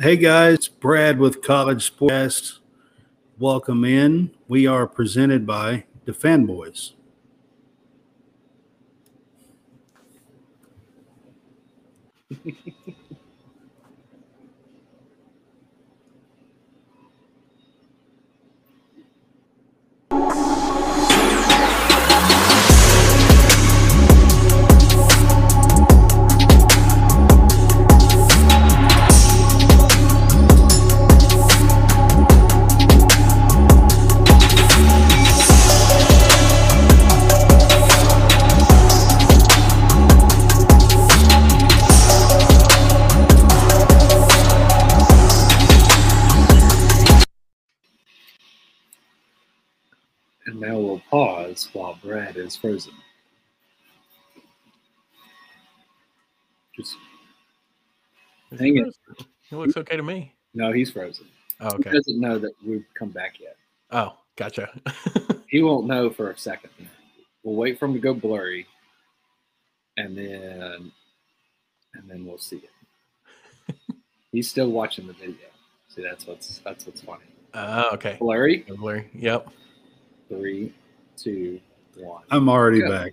Hey guys, Brad with College Sports. Welcome in. We are presented by the Fanboys. pause while Brad is frozen. Just Hang he it. He looks okay to me. no, he's frozen. Oh, He okay. doesn't know that we've come back yet. Oh, gotcha. He won't know for a second. We'll wait for him to go blurry, and then and then we'll see it. he's still watching the video. See, that's what's that's what's funny. uh, okay. Blurry. Blurry. Yep. Three, two, one. I'm already Good. back.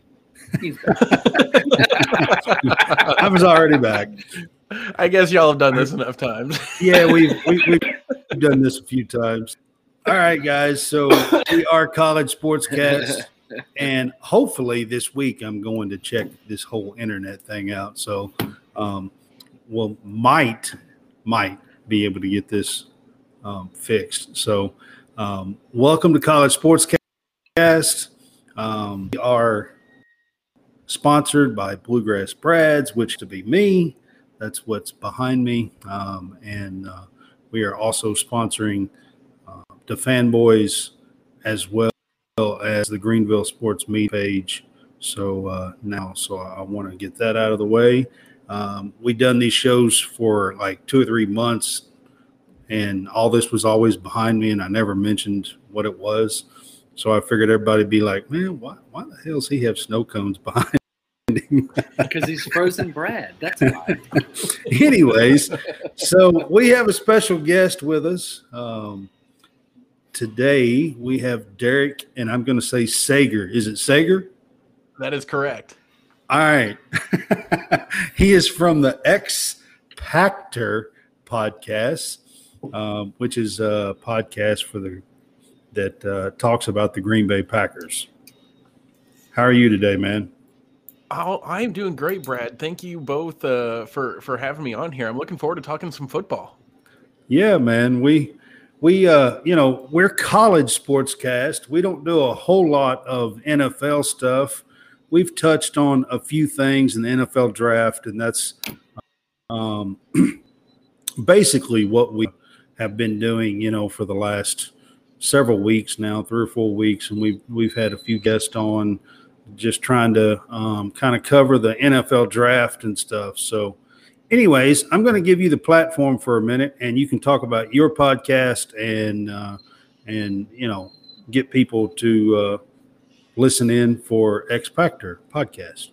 He's back. I was already back. I guess y'all have done this enough times. Yeah, we've, we, we've done this a few times. All right, guys. So we are College Sportscast. and hopefully this week I'm going to check this whole internet thing out. So, um, we'll might might be able to get this um, fixed. So, um, welcome to College Sportscast. Um, we are sponsored by Bluegrass Brads, which to be me. That's what's behind me, um, and uh, we are also sponsoring uh, the Fanboys as well as the Greenville Sports Meet page. So uh, now, so I want to get that out of the way. Um, we done these shows for like two or three months, and all this was always behind me, and I never mentioned what it was. So I figured everybody'd be like, "Man, why, why the hell does he have snow cones behind him?" Because he's frozen Brad. That's why. Anyways, so we have a special guest with us. Um, today we have Derek, and I'm going to say Sager. Is it Sager? that is correct. All right. he is from the X Pactor podcast, um, which is a podcast for the that uh, talks about the Green Bay Packers. How are you today, man? Oh, I'm doing great, Brad. Thank you both uh, for for having me on here. I'm looking forward to talking some football. Yeah, man. We we uh you know, we're college sportscast. We don't do a whole lot of NFL stuff. We've touched on a few things in the NFL draft, and that's um basically what we have been doing, you know, for the last several weeks now, three or four weeks, and we've we've had a few guests on just trying to um, kind of cover the NFL draft and stuff. So anyways, I'm going to give you the platform for a minute, and you can talk about your podcast and uh, and you know get people to uh, listen in for XPacktor podcast.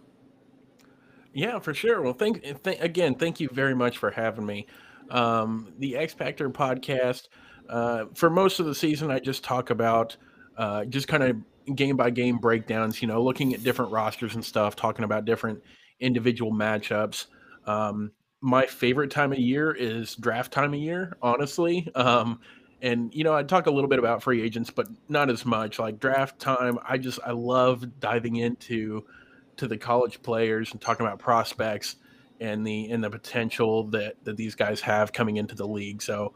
Yeah, for sure. Well, thank, th- again, thank you very much for having me. Um, the XPacktor podcast. Uh, for most of the season, I just talk about uh, just kind of game by game breakdowns. You know, looking at different rosters and stuff, talking about different individual matchups. Um, my favorite time of year is draft time of year, honestly. Um, and you know, I talk a little bit about free agents, but not as much. Like draft time, I just I love diving into to the college players and talking about prospects and the and the potential that that these guys have coming into the league. So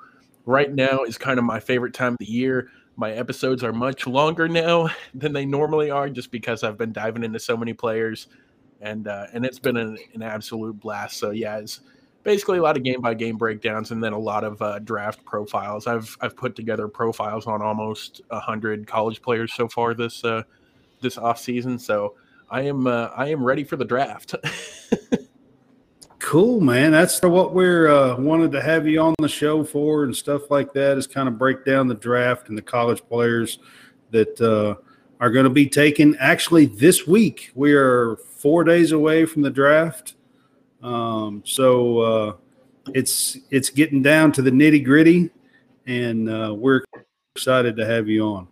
right now is kind of my favorite time of the year. My episodes are much longer now than they normally are, just because I've been diving into so many players, and uh, and it's been an, an absolute blast. So yeah, it's basically a lot of game by game breakdowns, and then a lot of uh, draft profiles. I've I've put together profiles on almost hundred college players so far this uh, this off season. So I am uh, I am ready for the draft. Cool, man. That's what we're uh, wanted to have you on the show for and stuff like that. Is kind of break down the draft and the college players that uh, are going to be taken. Actually, this week we are four days away from the draft. Um, so uh, it's it's getting down to the nitty gritty, and uh, we're excited to have you on.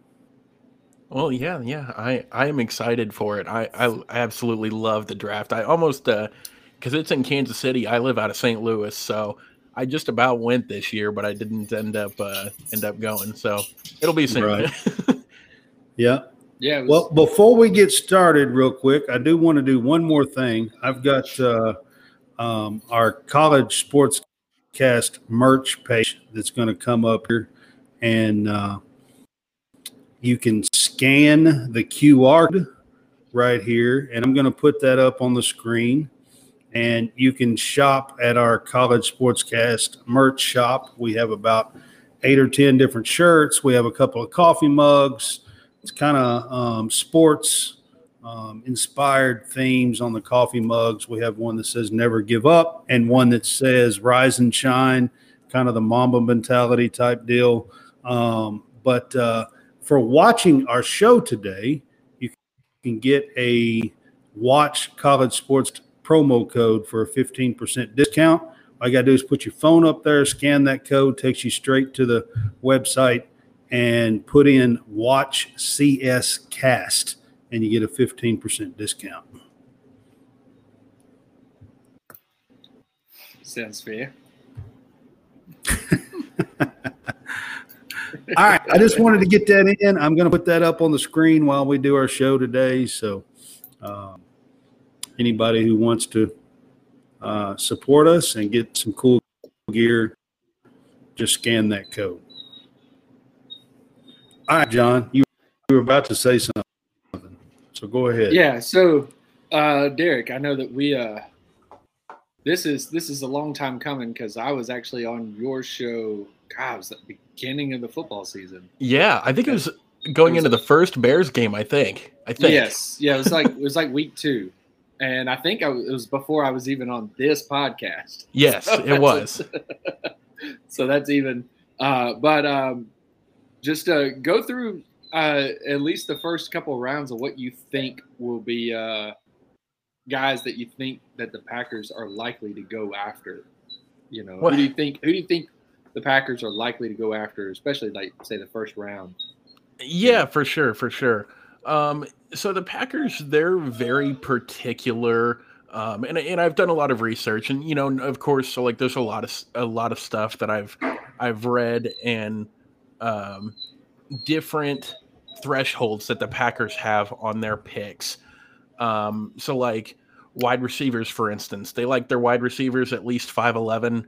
Well, yeah, yeah, I I am excited for it. I I, absolutely love the draft. I almost uh because it's in Kansas City. I live out of St. Louis, so I just about went this year, but I didn't end up uh, end up going. So it'll be soon. Right. yeah. Yeah. was- Well, before we get started, real quick, I do want to do one more thing. I've got uh, um, our college sportscast merch page that's going to come up here, and uh, you can scan the QR code right here, and I'm going to put that up on the screen. And you can shop at our college sportscast merch shop. We have about eight or ten different shirts. We have a couple of coffee mugs it's kind of um, sports um, inspired themes on the coffee mugs. We have one that says "Never Give Up" and one that says "Rise and Shine," kind of the Mamba mentality type deal. Um, but uh, for watching our show today, you can get a Watch College Sports promo code for a 15% discount. All you got to do is put your phone up there, scan that code, takes you straight to the website and put in watch CS cast and you get a 15% discount. sounds fair. All right. I just wanted to get that in. I'm going to put that up on the screen while we do our show today. So, um, anybody who wants to uh, support us and get some cool gear, just scan that code. All right, John, you, you were about to say something. So go ahead. Yeah. So, uh, Derek, I know that we uh, this is this is a long time coming because I was actually on your show. God, it was the beginning of the football season. Yeah, I think it was going It was- into the first Bears game. I think. I think. Yes. Yeah. It was like it was like week two, and I think I, it was before I was even on this podcast. Yes, So it was. so that's even. Uh, but um, just uh, go through uh, at least the first couple of rounds of what you think will be uh, guys that you think that the Packers are likely to go after. You know, What- who do you think? Who do you think the Packers are likely to go after, especially like say the first round? Yeah, for sure, for sure. Um, so the Packers, they're very particular. Um, and, and I've done a lot of research, and you know, of course, so like there's a lot of a lot of stuff that I've I've read and um, different thresholds that the Packers have on their picks. Um, so like wide receivers, for instance, they like their wide receivers at least five eleven,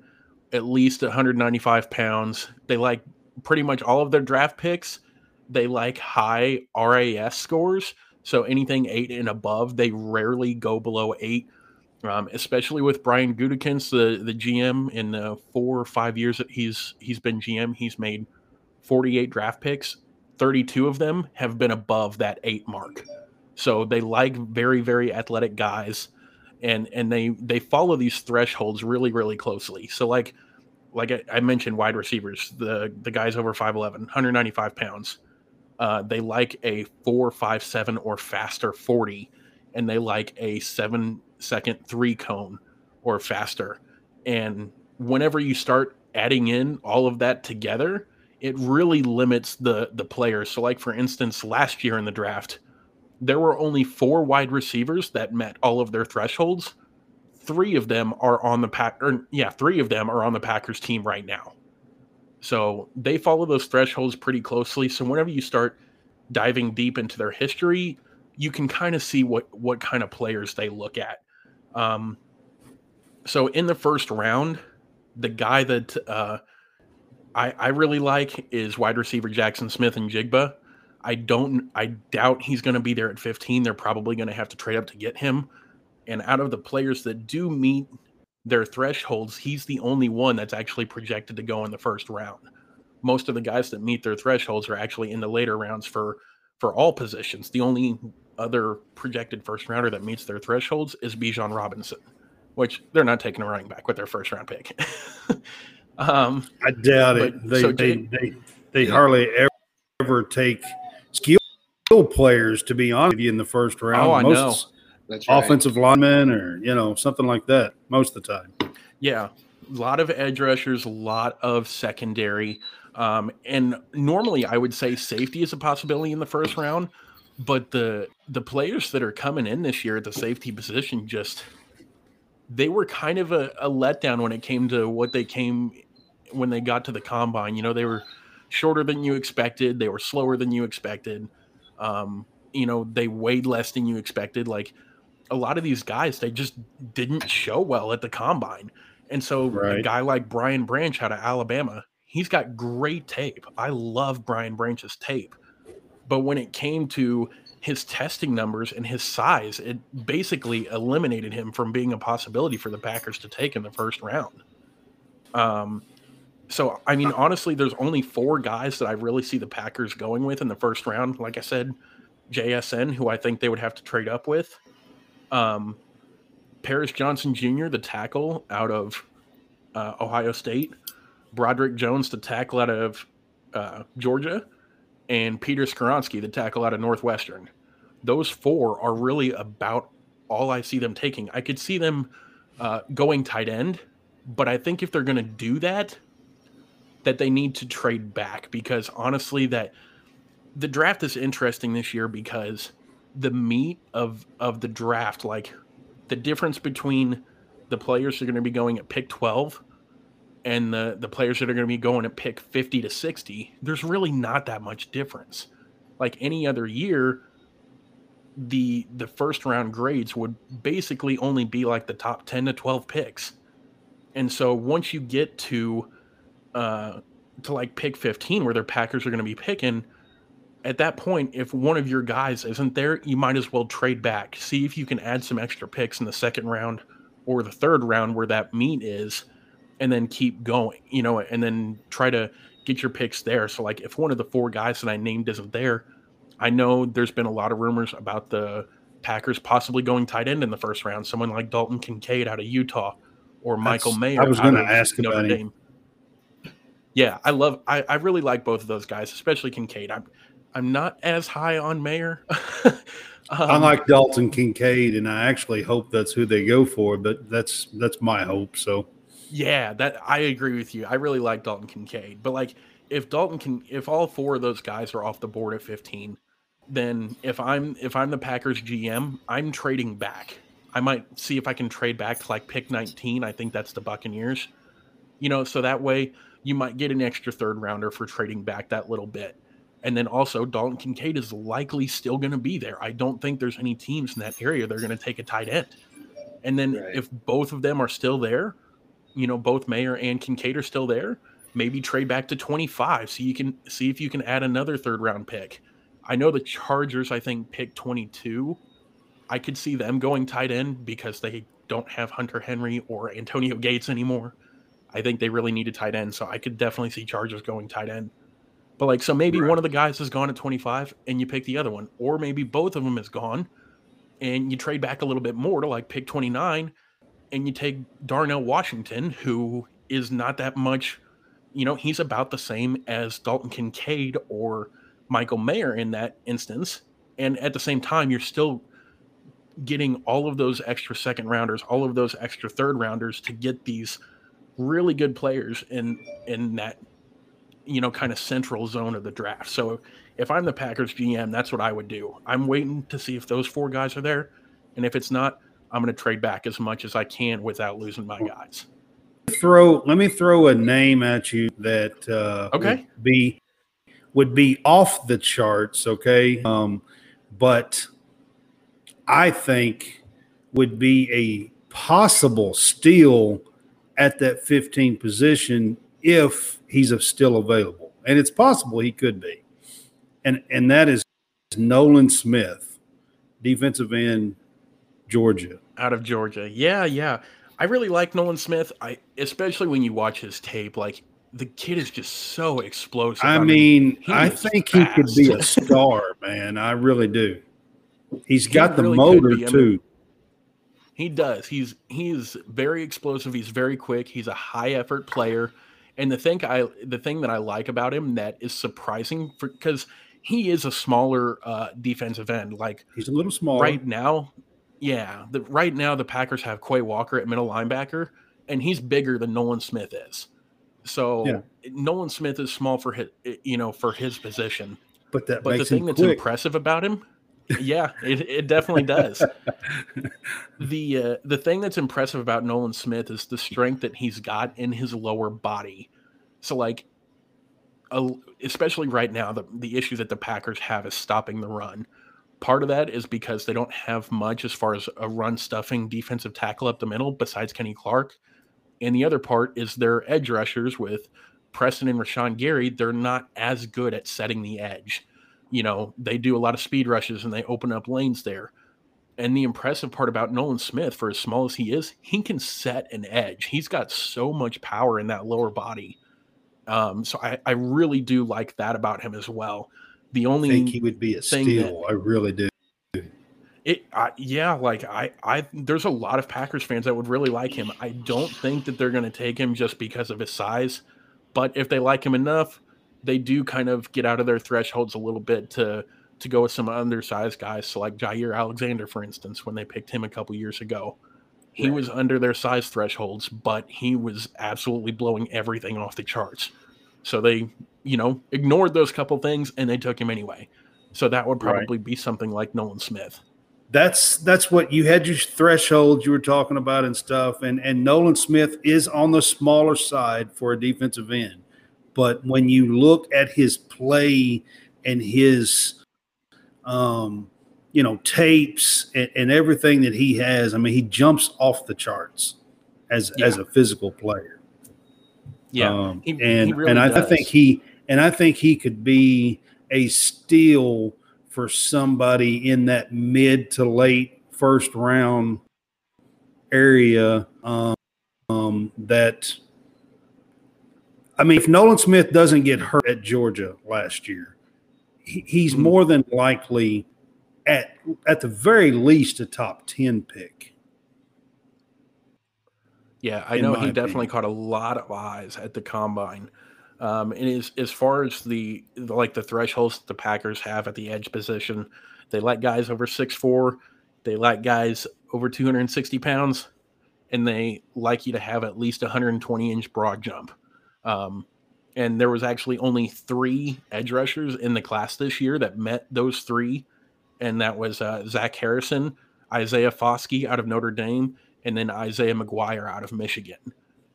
at least 195 pounds. They like pretty much all of their draft picks they like high RAS scores. So anything eight and above, they rarely go below eight. Um, especially with Brian Gutekunst, the the GM, in the four or five years that he's he's been GM, he's made 48 draft picks. 32 of them have been above that eight mark. So they like very very athletic guys, and and they they follow these thresholds really really closely. So like like I, I mentioned, wide receivers, the the guys over 5'11, 195 pounds. Uh, they like a four, five, seven, or faster 40, and they like a seven second three cone or faster. And whenever you start adding in all of that together, it really limits the the players. So, like for instance, last year in the draft, there were only four wide receivers that met all of their thresholds. Three of them are on the pack, or yeah, three of them are on the Packers team right now. So they follow those thresholds pretty closely. So whenever you start diving deep into their history, you can kind of see what what kind of players they look at. Um, so in the first round, the guy that uh, I, I really like is wide receiver Jaxon Smith-Njigba. I don't. I doubt he's going to be there at 15. They're probably going to have to trade up to get him. And out of the players that do meet their thresholds, he's the only one that's actually projected to go in the first round. Most of the guys that meet their thresholds are actually in the later rounds for for all positions. The only other projected first rounder that meets their thresholds is Bijan Robinson, which they're not taking a running back with their first round pick. um, I doubt it. They so they, Jay- they they hardly ever, ever take skill players to be honest with you in the first round. Oh, I Most know. That's right. offensive linemen or you know something like that most of the time. Yeah. A lot of edge rushers, a lot of secondary. Um, and normally I would say safety is a possibility in the first round, but the the players that are coming in this year at the safety position just they were kind of a, a letdown when it came to what they came when they got to the combine. You know, they were shorter than you expected, they were slower than you expected. Um, you know, they weighed less than you expected. Like a lot of these guys, they just didn't show well at the combine. And so right. a guy like Brian Branch out of Alabama, he's got great tape. I love Brian Branch's tape. But when it came to his testing numbers and his size, it basically eliminated him from being a possibility for the Packers to take in the first round. Um, so I mean, honestly, there's only four guys that I really see the Packers going with in the first round. Like I said, JSN, who I think they would have to trade up with. Um, Paris Johnson Jr., the tackle out of uh, Ohio State. Broderick Jones, the tackle out of uh, Georgia. And Peter Skoronski, the tackle out of Northwestern. Those four are really about all I see them taking. I could see them uh, going tight end, but I think if they're going to do that, that they need to trade back because honestly, that – the draft is interesting this year because the meat of of the draft, like the difference between the players that are going to be going at pick 12 and the the players that are going to be going at pick 50 to 60, there's really not that much difference. Like any other year, the the first round grades would basically only be like the top 10 to 12 picks. And so once you get to uh to like pick 15 where their Packers are going to be picking, at that point, if one of your guys isn't there, you might as well trade back. See if you can add some extra picks in the second round or the third round where that meat is, and then keep going, you know, and then try to get your picks there. So, like, if one of the four guys that I named isn't there, I know there's been a lot of rumors about the Packers possibly going tight end in the first round. Someone like Dalton Kincaid out of Utah or Michael That's, Mayer. I was going to ask Notre about Dame. Him. Yeah, I love. I, I really like both of those guys, especially Kincaid. I'm I'm not as high on Mayer. um, I like Dalton Kincaid, and I actually hope that's who they go for. But that's that's my hope. So, yeah, that I agree with you. I really like Dalton Kincaid, but like if Dalton can, if all four of those guys are off the board at 15, then if I'm if I'm the Packers GM, I'm trading back. I might see if I can trade back to like pick 19. I think that's the Buccaneers. You know, so that way you might get an extra third rounder for trading back that little bit. And then also, Dalton Kincaid is likely still going to be there. I don't think there's any teams in that area that are going to take a tight end. And then right. if both of them are still there, you know, both Mayer and Kincaid are still there, maybe trade back to 25 so you can see if you can add another third round pick. I know the Chargers, I think, pick 22. I could see them going tight end because they don't have Hunter Henry or Antonio Gates anymore. I think they really need a tight end. So I could definitely see Chargers going tight end. But like, so maybe right. one of the guys has gone at 25 and you pick the other one, or maybe both of them is gone and you trade back a little bit more to like pick 29 and you take Darnell Washington, who is not that much, you know, he's about the same as Dalton Kincaid or Michael Mayer in that instance. And at the same time, you're still getting all of those extra second rounders, all of those extra third rounders to get these really good players in in that you know, kind of central zone of the draft. So if I'm the Packers GM, that's what I would do. I'm waiting to see if those four guys are there. And if it's not, I'm going to trade back as much as I can without losing my guys. Throw. Let me throw a name at you that uh, okay would be would be off the charts. Okay, um, but I think would be a possible steal at that 15 position if he's still available, and it's possible he could be, and and that is Nolan Smith, defensive end, Georgia, out of Georgia. Yeah, yeah. I really like Nolan Smith. I especially when you watch his tape, like the kid is just so explosive. I, I mean, mean I think fast. he could be a star, man. I really do. He's got he the really motor too. He does. He's he's very explosive. He's very quick. He's a high effort player. And the thing I the thing that I like about him that is surprising because he is a smaller uh, defensive end. Like he's a little small right now. Yeah, the, right now the Packers have Quay Walker at middle linebacker, and he's bigger than Nolan Smith is. So Yeah. Nolan Smith is small for his, you know, for his position. But that But the thing that's quick. impressive about him, yeah, it, it definitely does. the uh, the thing that's impressive about Nolan Smith is the strength that he's got in his lower body. So like, a, especially right now, the the issue that the Packers have is stopping the run. Part of that is because they don't have much as far as a run stuffing defensive tackle up the middle besides Kenny Clark. And the other part is their edge rushers with Preston and Rashan Gary. They're not as good at setting the edge. You know, they do a lot of speed rushes and they open up lanes there. And the impressive part about Nolan Smith, for as small as he is, he can set an edge. He's got so much power in that lower body. Um, so I, I really do like that about him as well. The I only think he would be a steal. I really do. it, I, yeah, like I, I, there's a lot of Packers fans that would really like him. I don't think that they're going to take him just because of his size, but if they like him enough, they do kind of get out of their thresholds a little bit to to go with some undersized guys. So like Jaire Alexander, for instance, when they picked him a couple years ago, he Right. was under their size thresholds, but he was absolutely blowing everything off the charts. So they, you know, ignored those couple things and they took him anyway. So that would Right. probably be something like Nolan Smith. That's that's what you had your threshold you were talking about and stuff. And and Nolan Smith is on the smaller side for a defensive end. But when you look at his play and his um you know tapes and, and everything that he has, I mean he jumps off the charts as as a physical player. Yeah, Um, he- he and really and I does. think he and I think he could be a steal for somebody in that mid to late first round area. Um, um, that I mean, if Nolan Smith doesn't get hurt at Georgia last year, he, he's Mhm. more than likely at at the very least a top ten pick. Yeah, I know he definitely opinion. caught a lot of eyes at the combine. Um, and as as far as the, the like the thresholds the Packers have at the edge position, they like guys over six four, they like guys over two hundred and sixty pounds, and they like you to have at least a hundred and twenty inch broad jump. Um, and there was actually only three edge rushers in the class this year that met those three, and that was uh, Zach Harrison, Isaiah Foskey out of Notre Dame, and then Isaiah McGuire out of Michigan.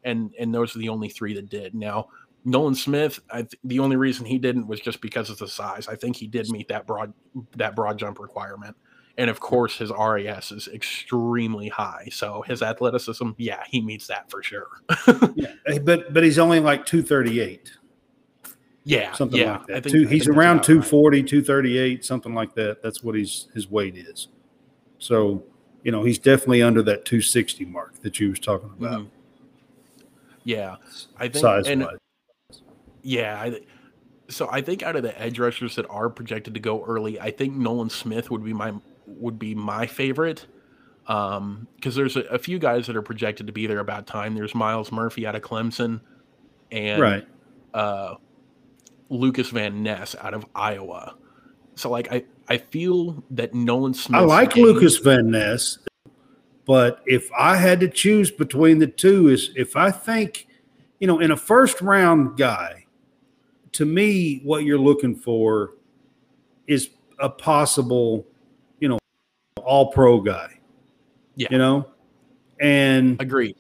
And and those are the only three that did. Now, Nolan Smith, I th- the only reason he didn't was just because of the size. I think he did meet that broad that broad jump requirement. And of course, his RAS is extremely high. So his athleticism, yeah, he meets that for sure. Yeah, but but he's only like two thirty eight. yeah, something yeah, like that. think- Two, he's around about right. 240, 238, something like that. That's what he's his weight is. So, you know, he's definitely under that 260 mark that you was talking about. Mhm. Yeah, I think Size and wise. Yeah. I, so I think out of the edge rushers that are projected to go early, I think Nolan Smith would be my would be my favorite. Um, because there's a, a few guys that are projected to be there about time. There's Myles Murphy out of Clemson, and Right. uh, Lukas Van Ness out of Iowa. So like I I feel that Nolan Smith. I like Lukas Van Ness, but if I had to choose between the two, is if I think, you know, in a first round guy, to me, what you're looking for is a possible, all pro guy. Yeah. You know? And Agreed.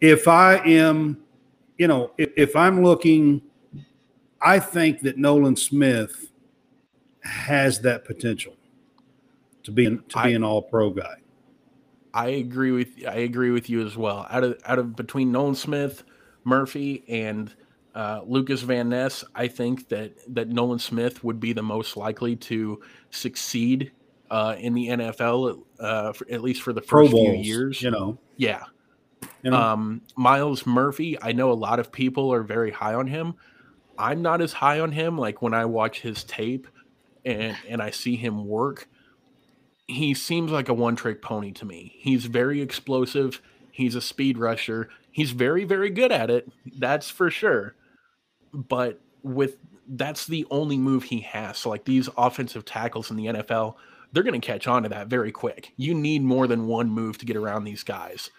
if I am, you know, if, if I'm looking, I think that Nolan Smith has that potential to be an, to be an all pro guy. I agree with I agree with you as well. Out of out of between Nolan Smith, Murphy, and uh, Lukas Van Ness, I think that that Nolan Smith would be the most likely to succeed uh, in the NFL, uh, for, at least for the first few years. you know. Yeah. You know? Um, Myles Murphy, I know a lot of people are very high on him. I'm not as high on him. Like when I watch his tape and and I see him work, he seems like a one trick pony to me. He's very explosive. He's a speed rusher. He's very very good at it. That's for sure. But with that's the only move he has. So like these offensive tackles in the NFL, they're going to catch on to that very quick. You need more than one move to get around these guys.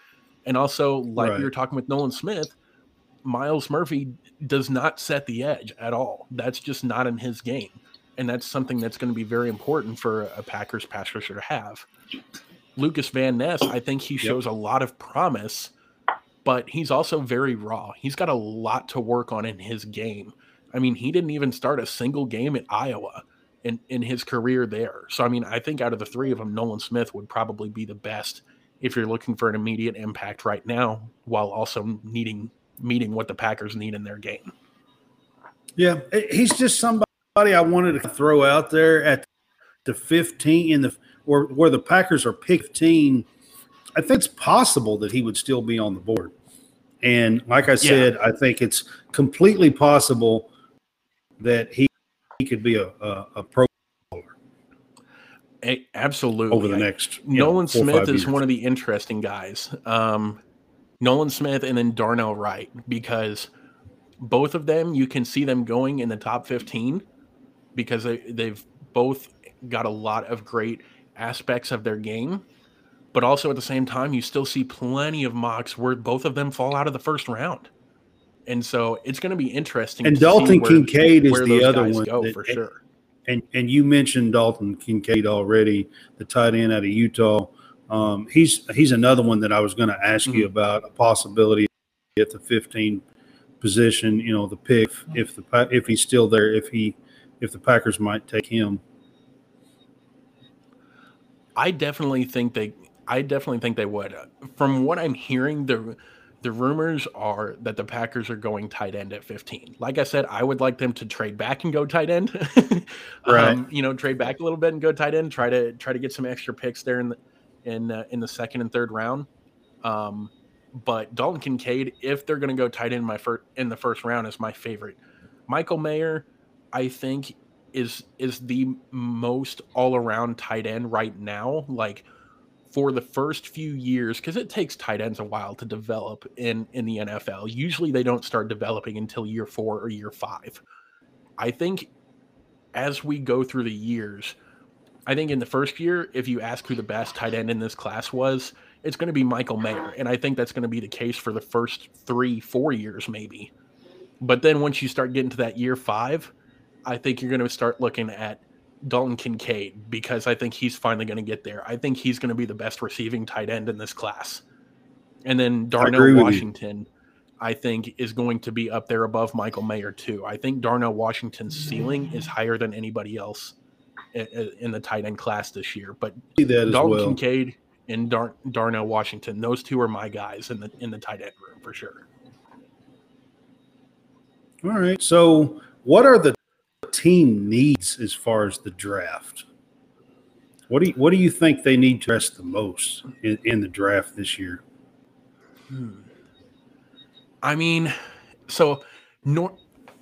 And also, like Right. we were talking with Nolan Smith, Myles Murphy does not set the edge at all. That's just not in his game. And that's something that's going to be very important for a Packers pass rusher to have. Lukas Van Ness, I think he shows a lot of promise, but he's also very raw. He's got a lot to work on in his game. I mean, he didn't even start a single game at Iowa in, in his career there. So, I mean, I think out of the three of them, Nolan Smith would probably be the best if you're looking for an immediate impact right now while also needing meeting what the Packers need in their game. Yeah, he's just somebody I wanted to throw out there at the 15 in the where where the Packers are pick 15. I think it's possible that he would still be on the board. And like I said, I think it's completely possible that he, he could be a, a, a pro A- absolutely. over the I- next know, Nolan four or Smith is years. one of the interesting guys. Um, Nolan Smith and then Darnell Wright, because both of them, you can see them going in the top 15 because they, they've both got a lot of great aspects of their game. But also at the same time, you still see plenty of mocks where both of them fall out of the first round. And so it's going to be interesting. And to Dalton where- Kincaid is where the those other one go that- for sure. and and you mentioned Dalton Kincaid already, the tight end out of Utah. Um, he's he's another one that I was going to ask you Mm-hmm. about a possibility at the 15 position. You know, the pick if the if he's still there, if he if the Packers might take him. I definitely think they. I definitely think they would. From what I'm hearing, the the rumors are that the Packers are going tight end at 15. Like I said, I would like them to trade back and go tight end. Right. um, you know, trade back a little bit and go tight end. Try to try to get some extra picks there in the in uh, in the second and third round. Um, but Dalton Kincaid, if they're going to go tight end in my first in the first round, is my favorite. Michael Mayer, I think is is the most all around tight end right now. Like for the first few years, because it takes tight ends a while to develop in in the NFL. Usually they don't start developing until year four or year five. I think as we go through the years, I think in the first year, if you ask who the best tight end in this class was, it's going to be Michael Mayer. And I think that's going to be the case for the first three, four years, maybe. But then once you start getting to that year five, I think you're going to start looking at Dalton Kincaid because I think he's finally going to get there. I think he's going to be the best receiving tight end in this class. And then Darnell. Washington, I think, is going to be up there above Michael Mayer, too. I think Darnell Washington's ceiling is higher than anybody else in the tight end class this year. But that Dalton well. Kincaid and Dar- Darnell Washington, those two are my guys in the in the tight end room for sure. All right. So, what are the team needs as far as the draft? What do you, what do you think they need to address the most in, in the draft this year? Hmm. I mean, so nor-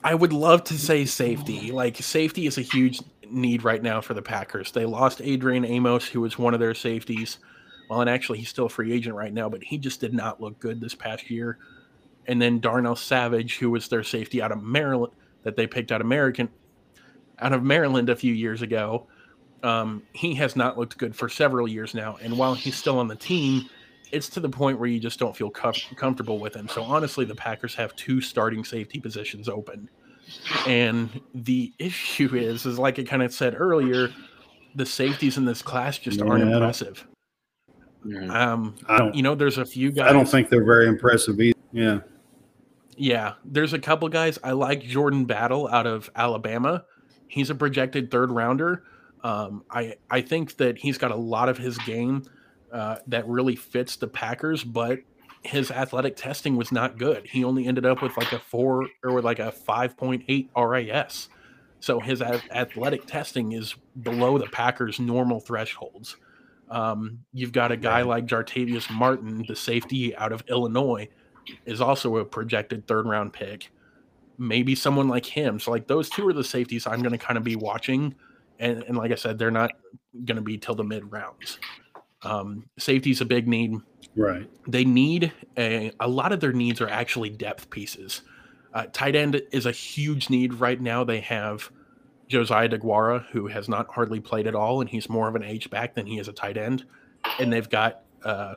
I would love to say safety. Like safety is a huge need right now for the Packers. They lost Adrian Amos, who was one of their safeties. Well, and actually he's still a free agent right now, but he just did not look good this past year. And then Darnell Savage, who was their safety out of Maryland that they picked out American out of Maryland a few years ago. Um, he has not looked good for several years now. And while he's still on the team, it's to the point where you just don't feel com- comfortable with him. So honestly, the Packers have two starting safety positions open. And the issue is, is like I kind of said earlier, the safeties in this class just aren't Yeah, don't- impressive. Yeah. Um, I don't. you know, there's a few guys. I don't think they're very impressive either. Yeah. Yeah, there's a couple guys. I like Jordan Battle out of Alabama. He's a projected third rounder. Um, I I think that he's got a lot of his game uh, that really fits the Packers, but his athletic testing was not good. He only ended up with like a four or like a five point eight RAS. So his athletic testing is below the Packers' normal thresholds. Um, you've got a guy like Jartavius Martin, the safety out of Illinois, is also a projected third round pick. Maybe someone like him. So like those two are the safeties I'm going to kind of be watching, and and like I said, they're not going to be till the mid rounds. Um, safety's a big need. Right. They need a a lot of their needs are actually depth pieces. Uh, tight end is a huge need right now. They have Josiah DeGuara, who has not hardly played at all, and he's more of an H back than he is a tight end. And they've got uh,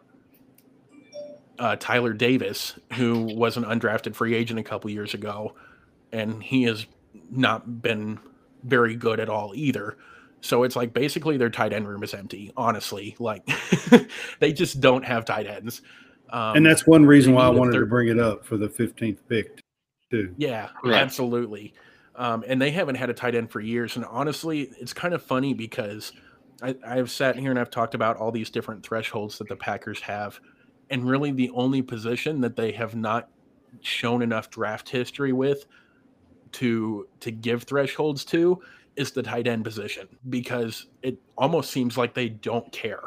uh, Tyler Davis, who was an undrafted free agent a couple years ago, and he has not been very good at all either. So it's like basically their tight end room is empty. Honestly, like they just don't have tight ends. Um, and that's one reason why I wanted to bring it up for the 15th pick, too. Yeah, right. absolutely. Um, and they haven't had a tight end for years. And honestly, it's kind of funny because I, I've sat here and I've talked about all these different thresholds that the Packers have. And really, the only position that they have not shown enough draft history with to to give thresholds to is the tight end position because it almost seems like they don't care.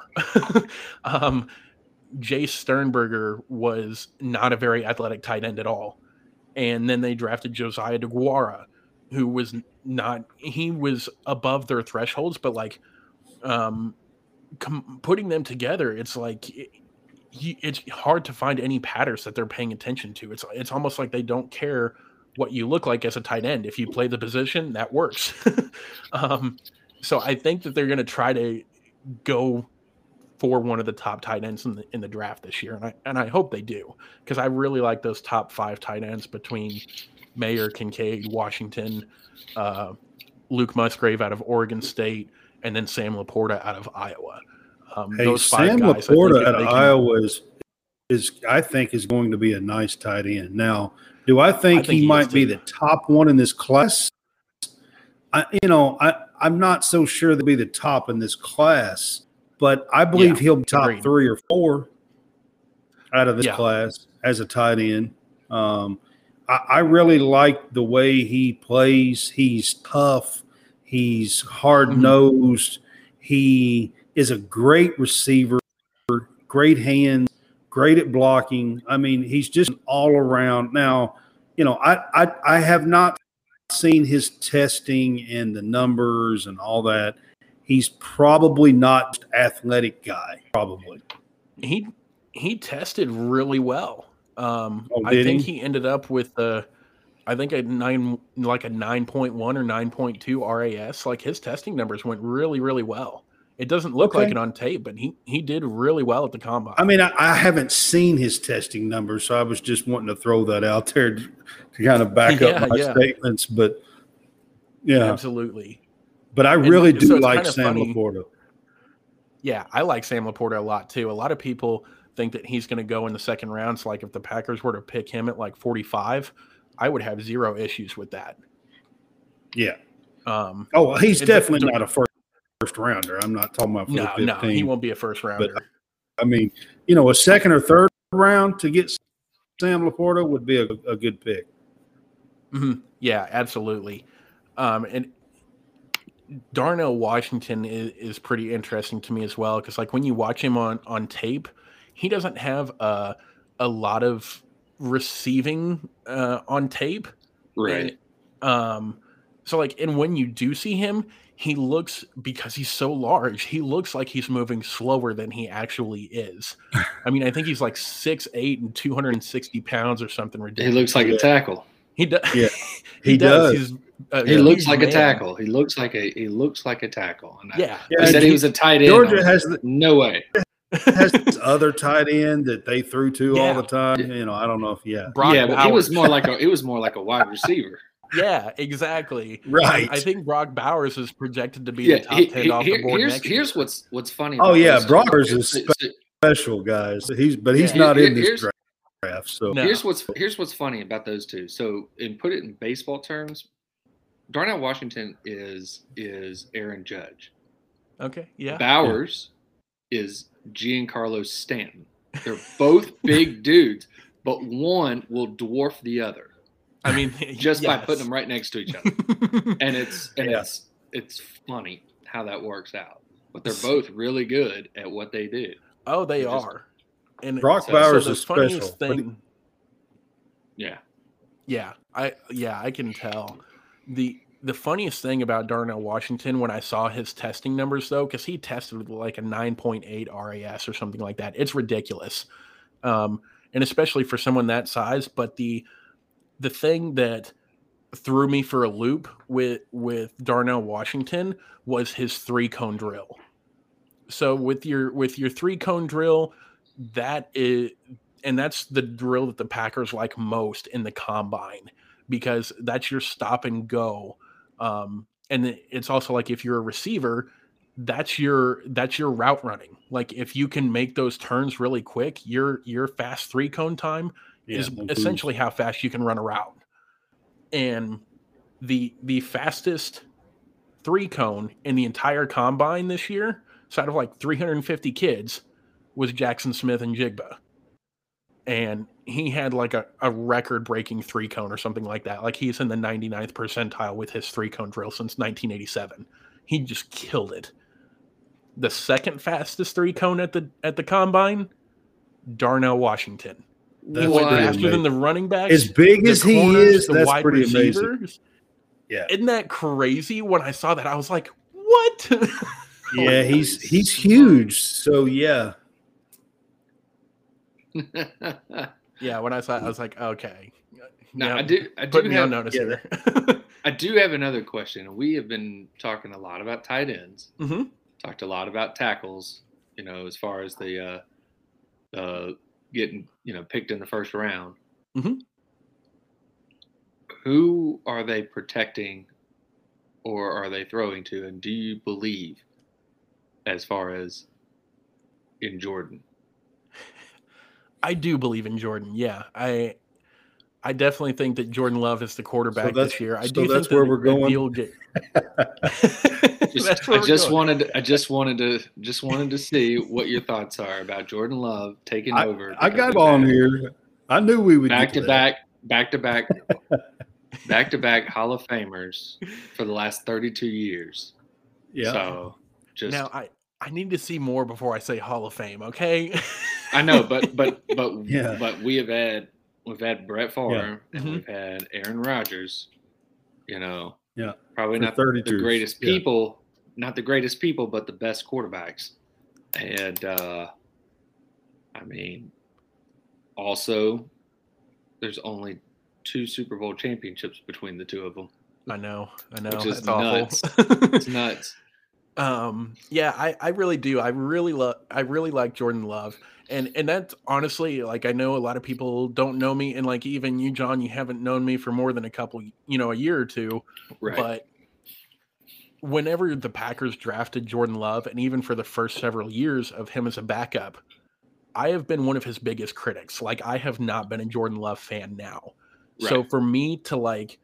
um, Sternberger was not a very athletic tight end at all. And then they drafted Josiah DeGuara, who was not, he was above their thresholds, but like um, com- putting them together, it's like, it, it's hard to find any patterns that they're paying attention to. It's, it's almost like they don't care what you look like as a tight end. If you play the position, that works. um, so I think that they're going to try to go for one of the top tight ends in the in the draft this year, and I and I hope they do because I really like those top five tight ends between Mayer, Kincaid, Washington, uh, Luke Musgrave out of Oregon State, and then Sam LaPorta out of Iowa. Um, hey, Sam guys, LaPorta out of can, Iowa is, is I think is going to be a nice tight end. Now do I think, I think he, he might be the top one in this class? I, you know, I, I'm not so sure they'll be the top in this class, but I believe yeah, he'll be top agreed. three or four out of this yeah. class as a tight end. Um, I, I really like the way he plays. He's tough. He's hard nosed. Mm-hmm. He is a great receiver, great hands great at blocking. I mean, he's just all around. Now, you know, I, I I have not seen his testing and the numbers and all that. He's probably not athletic guy. Probably. He he tested really well. Um, oh, I think he? he ended up with a, I think a nine like a nine point one or nine point two RAS. Like his testing numbers went really really well. It doesn't look okay. like it on tape, but he he did really well at the combine. I mean, I, I, haven't seen his testing numbers, so I was just wanting to throw that out there to, to kind of back yeah, up my yeah. statements. But yeah, absolutely. But I really and, do so like Sam funny. LaPorta. Yeah, I like Sam LaPorta a lot too. A lot of people think that he's going to go in the second round. So, like, if the Packers were to pick him at like 45, I would have zero issues with that. Yeah. Um, oh, well, he's definitely not a first first rounder. I'm not talking about no, no, he won't be a first rounder. But, I mean, you know, a second or third round to get Sam LaPorta would be a, a good pick. Mm-hmm. Yeah, absolutely. Um, and Darnell Washington is, is pretty interesting to me as well because, like, when you watch him on on tape, he doesn't have a a lot of receiving uh, on tape, right? And, um, so like, and when you do see him, he looks because he's so large he looks like he's moving slower than he actually is. I mean i think he's like six eight and 260 pounds or something ridiculous he looks like yeah. a tackle. He does yeah. he, he does, does. Uh, he looks like man. a tackle. He looks like a he looks like a tackle. And yeah, I, yeah. said he, was a tight end. Georgia has the, no way. has this other tight end that they threw to yeah. all the time you know i don't know if yeah. Brock yeah but he was more like a it was more like a wide receiver yeah, exactly. Right. I think Brock Bowers is projected to be yeah, the top he, ten he, off the board here's, next Here's year. what's what's funny. Oh yeah, Bowers is special, guys. He's but he's yeah, not here, in this draft. So no. here's what's here's what's funny about those two. So and put it in baseball terms, Darnell Washington is is Aaron Judge. Okay. Yeah. Bowers yeah. is Giancarlo Stanton. They're both big dudes, but one will dwarf the other. I mean, just yes. by putting them right next to each other, and it's and yeah. it's it's funny how that works out. But they're both really good at what they do. Oh, they they're and Brock so, Bowers so is special. Thing, yeah, yeah, I yeah I can tell. the The funniest thing about Darnell Washington when I saw his testing numbers though, because he tested with like a nine point eight RAS or something like that. It's ridiculous, um, and especially for someone that size. But the the thing that threw me for a loop with with Darnell Washington was his three cone drill. So with your with your three cone drill, that is and that's the drill that the Packers like most in the combine because that's your stop and go. Um, and it's also like if you're a receiver, that's your that's your route running. Like if you can make those turns really quick, your your fast three cone time yeah, is mm-hmm. essentially how fast you can run around. And the the fastest three cone in the entire combine this year, so out of like 350 kids, was Jaxon Smith-Njigba. And he had like a, a record breaking three cone or something like that. Like he's in the 99th percentile with his three cone drill since 1987. He just killed it. The second fastest three cone at the at the combine, Darnell Washington. That's he faster amazing. than the running back. As big as corners, he is, the that's wide pretty receivers. amazing. Yeah. Isn't that crazy? When I saw that, I was like, what? yeah, he's he's huge. So yeah. yeah, when I saw it, I was like, okay. Now I do I do have notice yeah, here. I do have another question. We have been talking a lot about tight ends. Mm-hmm. Talked a lot about tackles. You know, as far as the uh, uh, getting you know picked in the first round. Mm-hmm who are they protecting or are they throwing to? And do you believe as far as in Jordan? I do believe in Jordan. Yeah. I I definitely think that Jordan Love is the quarterback so this year. I so do that's think where we're going. Get... just, I just wanted I just wanted to just wanted to see what your thoughts are about Jordan Love taking I, over. I got on here. I knew we would back to back, back to back back to back Hall of Famers for the last 32 years. Yeah. So just now I I need to see more before I say Hall of Fame, okay? I know, but but but yeah. but we have had we've had Brett Favre yeah. and mm-hmm. we've had Aaron Rodgers. You know, yeah, probably not 32. the greatest people, yeah. not the greatest people, but the best quarterbacks. And uh I mean, also, there's only two Super Bowl championships between the two of them. I know, I know. Which is nuts. it's nuts. Um, yeah, I, I really do. I really love. I really like Jordan Love, and and that's honestly like I know a lot of people don't know me, and like even you, John, you haven't known me for more than a couple, you know, a year or two. Right. But whenever the Packers drafted Jordan Love, and even for the first several years of him as a backup, I have been one of his biggest critics. Like I have not been a Jordan Love fan now. Right. So for me to like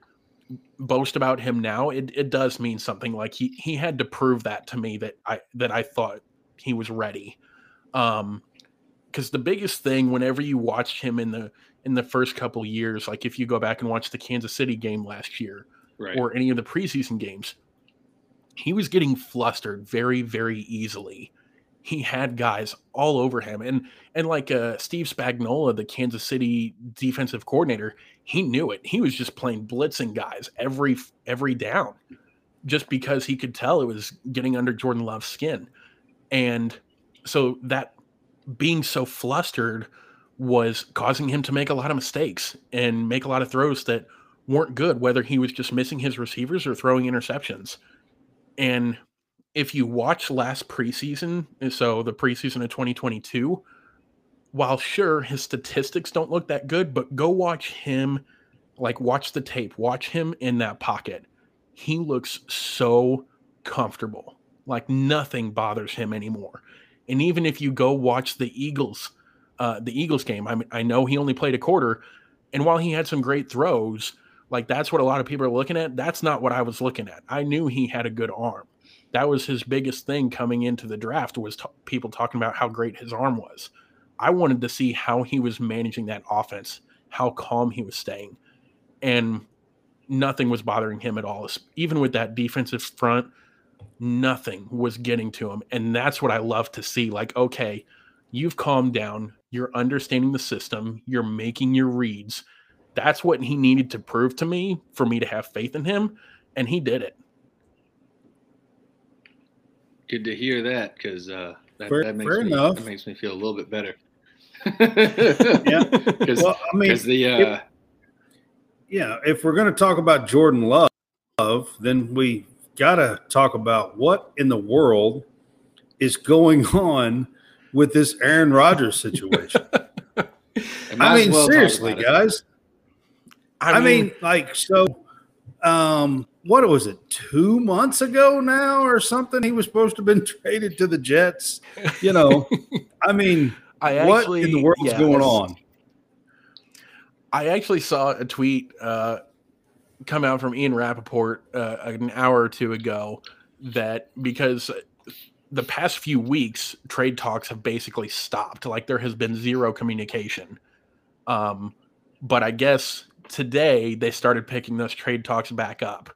boast about him now, it, it does mean something. Like he he had to prove that to me that I that I thought he was ready. Um because the biggest thing whenever you watched him in the in the first couple years, like if you go back and watch the Kansas City game last year right. or any of the preseason games, he was getting flustered very, very easily he had guys all over him and and like uh, Steve Spagnuolo, the Kansas City defensive coordinator he knew it. He was just playing blitzing guys every every down just because he could tell it was getting under Jordan Love's skin. And so that being so flustered was causing him to make a lot of mistakes and make a lot of throws that weren't good whether he was just missing his receivers or throwing interceptions. And if you watch last preseason, so the preseason of 2022, while sure his statistics don't look that good, but go watch him, like watch the tape, watch him in that pocket. He looks so comfortable, like nothing bothers him anymore. And even if you go watch the Eagles, uh, the Eagles game, I, mean, I know he only played a quarter, and while he had some great throws, like that's what a lot of people are looking at. That's not what I was looking at. I knew he had a good arm that was his biggest thing coming into the draft was t- people talking about how great his arm was. I wanted to see how he was managing that offense, how calm he was staying, and nothing was bothering him at all. Even with that defensive front, nothing was getting to him, and that's what I love to see. Like, okay, you've calmed down, you're understanding the system, you're making your reads. That's what he needed to prove to me for me to have faith in him, and he did it good to hear that because uh, that, fair, that, makes me, enough. that makes me feel a little bit better. Yeah. Well, I mean, the uh, if, yeah, if we're going to talk about Jordan Love, then we got to talk about what in the world is going on with this Aaron Rodgers situation. I mean, well seriously, guys. I mean, I mean, like, so, um, what was it, two months ago now or something? He was supposed to have been traded to the Jets. You know, I mean, I actually, what in the world's yeah, going on? I actually saw a tweet uh, come out from Ian Rapoport uh, an hour or two ago that because the past few weeks trade talks have basically stopped. Like there has been zero communication. Um, but i guess today they started picking those trade talks back up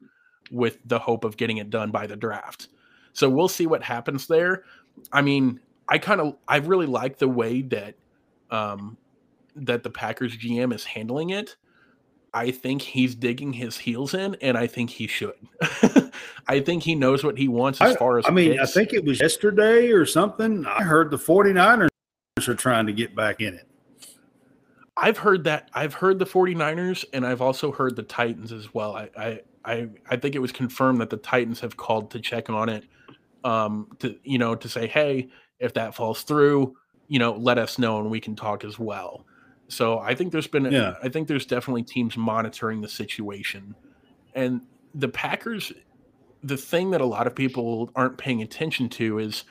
with the hope of getting it done by the draft. So we'll see what happens there. I mean i kind of i really like the way that um, that the packers gm is handling it I think he's digging his heels in, and I think he should. I think he knows what he wants as I, far as. I mean, picks. I think it was yesterday or something. I heard the 49ers are trying to get back in it. I've heard that. I've heard the 49ers, and I've also heard the Titans as well. I, I, I, I think it was confirmed that the Titans have called to check on it, um, to you know, to say, hey, if that falls through, you know, let us know and we can talk as well. So I think there's been, yeah. I think there's definitely teams monitoring the situation, and the Packers. The thing that a lot of people aren't paying attention to is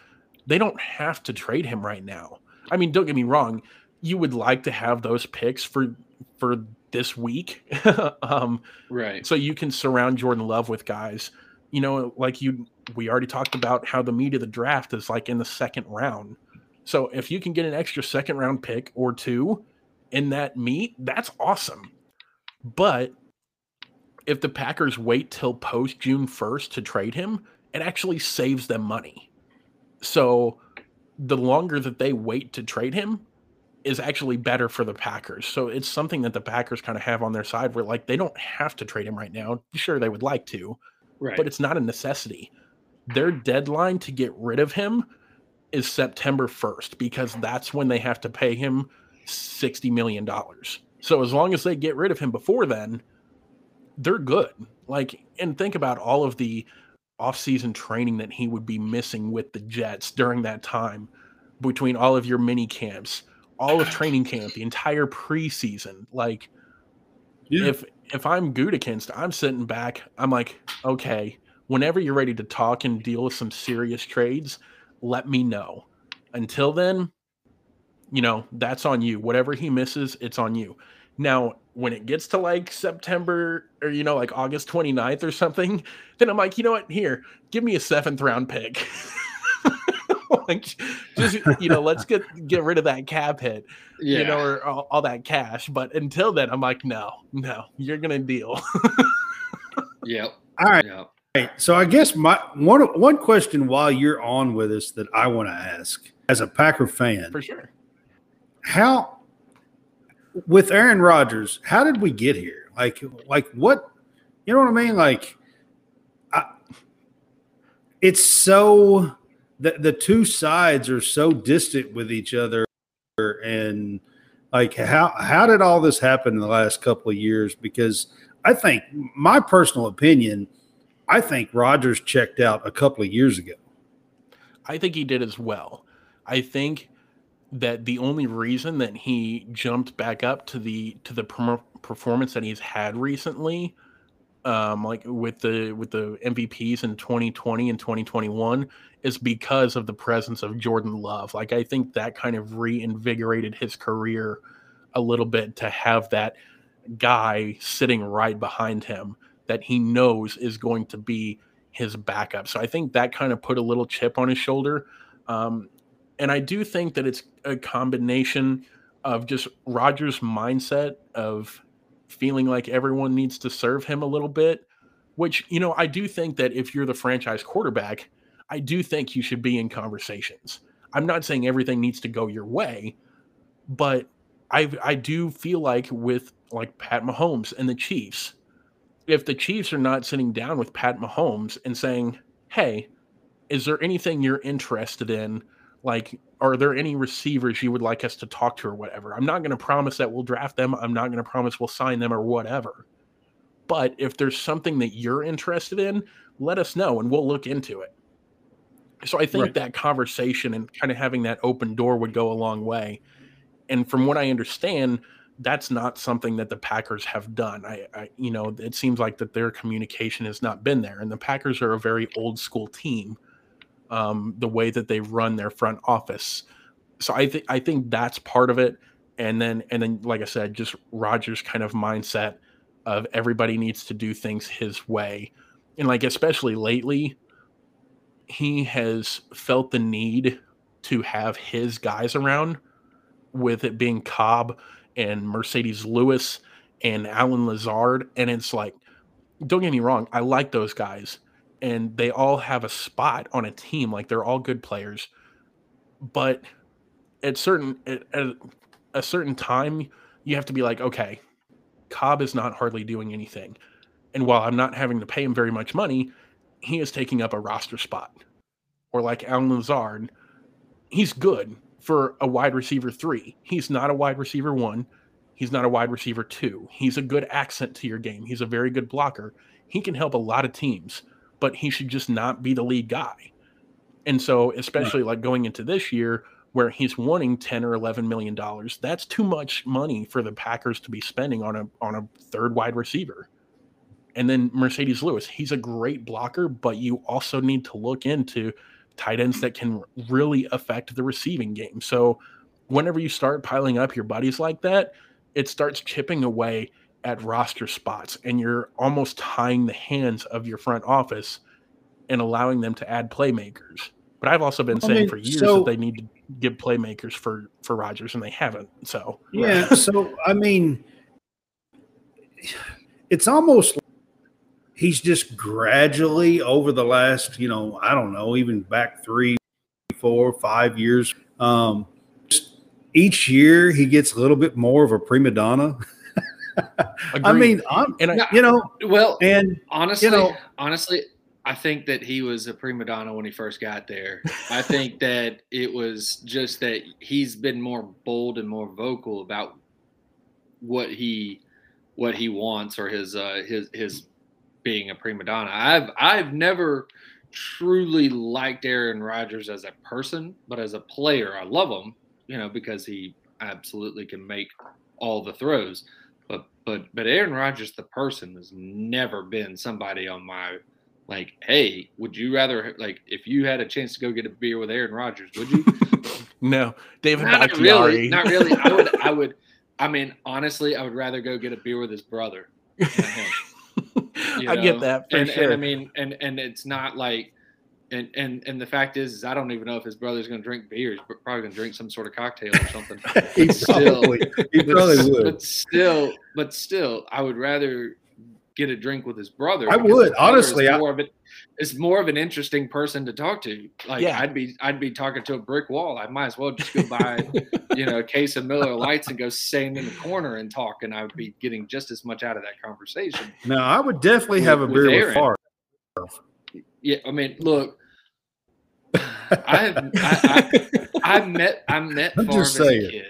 they don't have to trade him right now. I mean, don't get me wrong, you would like to have those picks for for this week, um, right? So you can surround Jordan Love with guys. You know, like you, we already talked about how the meat of the draft is like in the second round. So if you can get an extra second round pick or two, in that meet, that's awesome. But if the Packers wait till post June 1st to trade him, it actually saves them money. So the longer that they wait to trade him is actually better for the Packers. So it's something that the Packers kind of have on their side where like they don't have to trade him right now. Sure they would like to, right. but it's not a necessity. Their deadline to get rid of him is September 1st because that's when they have to pay him $60 million. So as long as they get rid of him before then, they're good. Like, and think about all of the offseason training that he would be missing with the Jets during that time between all of your mini camps, all of training camp, the entire preseason. Like, yeah. if if I'm Gutekunst, I'm sitting back. I'm like, okay, whenever you're ready to talk and deal with some serious trades, let me know. Until then, you know, that's on you. Whatever he misses, it's on you. Now, when it gets to like September or, you know, like August 29th or something, then I'm like, you know what? Here, give me a seventh round pick. like, just, you know, let's get, get rid of that cap hit, yeah. you know, or all, all that cash. But until then, I'm like, no, no, you're going to deal. yep. All right. Yep. Right. So I guess my one one question while you're on with us that I want to ask as a Packer fan. For sure how with Aaron Rodgers, how did we get here? Like, like what? You know what I mean? Like, I, it's so the the two sides are so distant with each other, and like how how did all this happen in the last couple of years? Because I think my personal opinion, I think Rodgers checked out a couple of years ago. I think he did as well. I think that the only reason that he jumped back up to the to the performance that he's had recently um like with the with the MVPs in 2020 and 2021 is because of the presence of Jordan Love. Like I think that kind of reinvigorated his career a little bit to have that guy sitting right behind him that he knows is going to be his backup. So I think that kind of put a little chip on his shoulder. Um, and I do think that it's a combination of just Rodgers' mindset of feeling like everyone needs to serve him a little bit, which, you know, I do think that if you're the franchise quarterback, I do think you should be in conversations. I'm not saying everything needs to go your way, but I I do feel like with like Pat Mahomes and the Chiefs, if the Chiefs are not sitting down with Pat Mahomes and saying, "Hey, is there anything you're interested in like are there any receivers you would like us to talk to or whatever i'm not going to promise that we'll draft them i'm not going to promise we'll sign them or whatever but if there's something that you're interested in let us know and we'll look into it so i think right. that conversation and kind of having that open door would go a long way and from what i understand that's not something that the Packers have done. I, I, you know, it seems like that their communication has not been there, and the Packers are a very old school team. Um, the way that they run their front office, so I think I think that's part of it. And then and then, like I said, just Rodgers kind of mindset of everybody needs to do things his way, and like especially lately, he has felt the need to have his guys around, with it being Cobb and Marcedes Lewis and Allen Lazard. And it's like, don't get me wrong, I like those guys. And they all have a spot on a team. Like they're all good players. But at certain at, at a certain time, you have to be like, okay, Cobb is not hardly doing anything. And while I'm not having to pay him very much money, he is taking up a roster spot. Or like Allen Lazard, he's good, for a wide receiver three. He's not a wide receiver one. He's not a wide receiver two. He's a good accent to your game. He's a very good blocker. He can help a lot of teams, but he should just not be the lead guy. And so, especially like going into this year where he's wanting 10 or 11 million dollars, that's too much money for the Packers to be spending on a on a third wide receiver. And then Marcedes Lewis, he's a great blocker, but you also need to look into tight ends that can really affect the receiving game. So whenever you start piling up your buddies like that, it starts chipping away at roster spots and you're almost tying the hands of your front office and allowing them to add playmakers. But I've also been saying mean, for years so, that they need to give playmakers for for Rodgers and they haven't. So Yeah, so I mean it's almost he's just gradually over the last, you know, I don't know, even back three, four, five years. Um, each year he gets a little bit more of a prima donna. I mean, I'm, and I, you know, well, and honestly, you know, honestly, I think that he was a prima donna when he first got there. I think that it was just that he's been more bold and more vocal about what he what he wants or his uh his his being a prima donna. I've I've never truly liked Aaron Rodgers as a person, but as a player, I love him. You know, because he absolutely can make all the throws. But but but Aaron Rodgers, the person, has never been somebody on my like. Hey, would you rather like if you had a chance to go get a beer with Aaron Rodgers? Would you? no, David. Not really. Not really. I would. I would. I mean, honestly, I would rather go get a beer with his brother. I get that for and, sure. And I mean, and and it's not like, and and and the fact is, is I don't even know if his brother's going to drink beers, but probably going to drink some sort of cocktail or something. he still, probably, he probably but, would. But still, but still, I would rather get a drink with his brother. I would honestly. More I, of it, it's more of an interesting person to talk to. Like yeah. I'd be I'd be talking to a brick wall. I might as well just go buy, you know, a case of Miller Lites and go stand in the corner and talk, and I would be getting just as much out of that conversation. No, I would definitely with, have a beer with, with Favre. Yeah, I mean, look, I have I, I, I met I met Favre as a kid.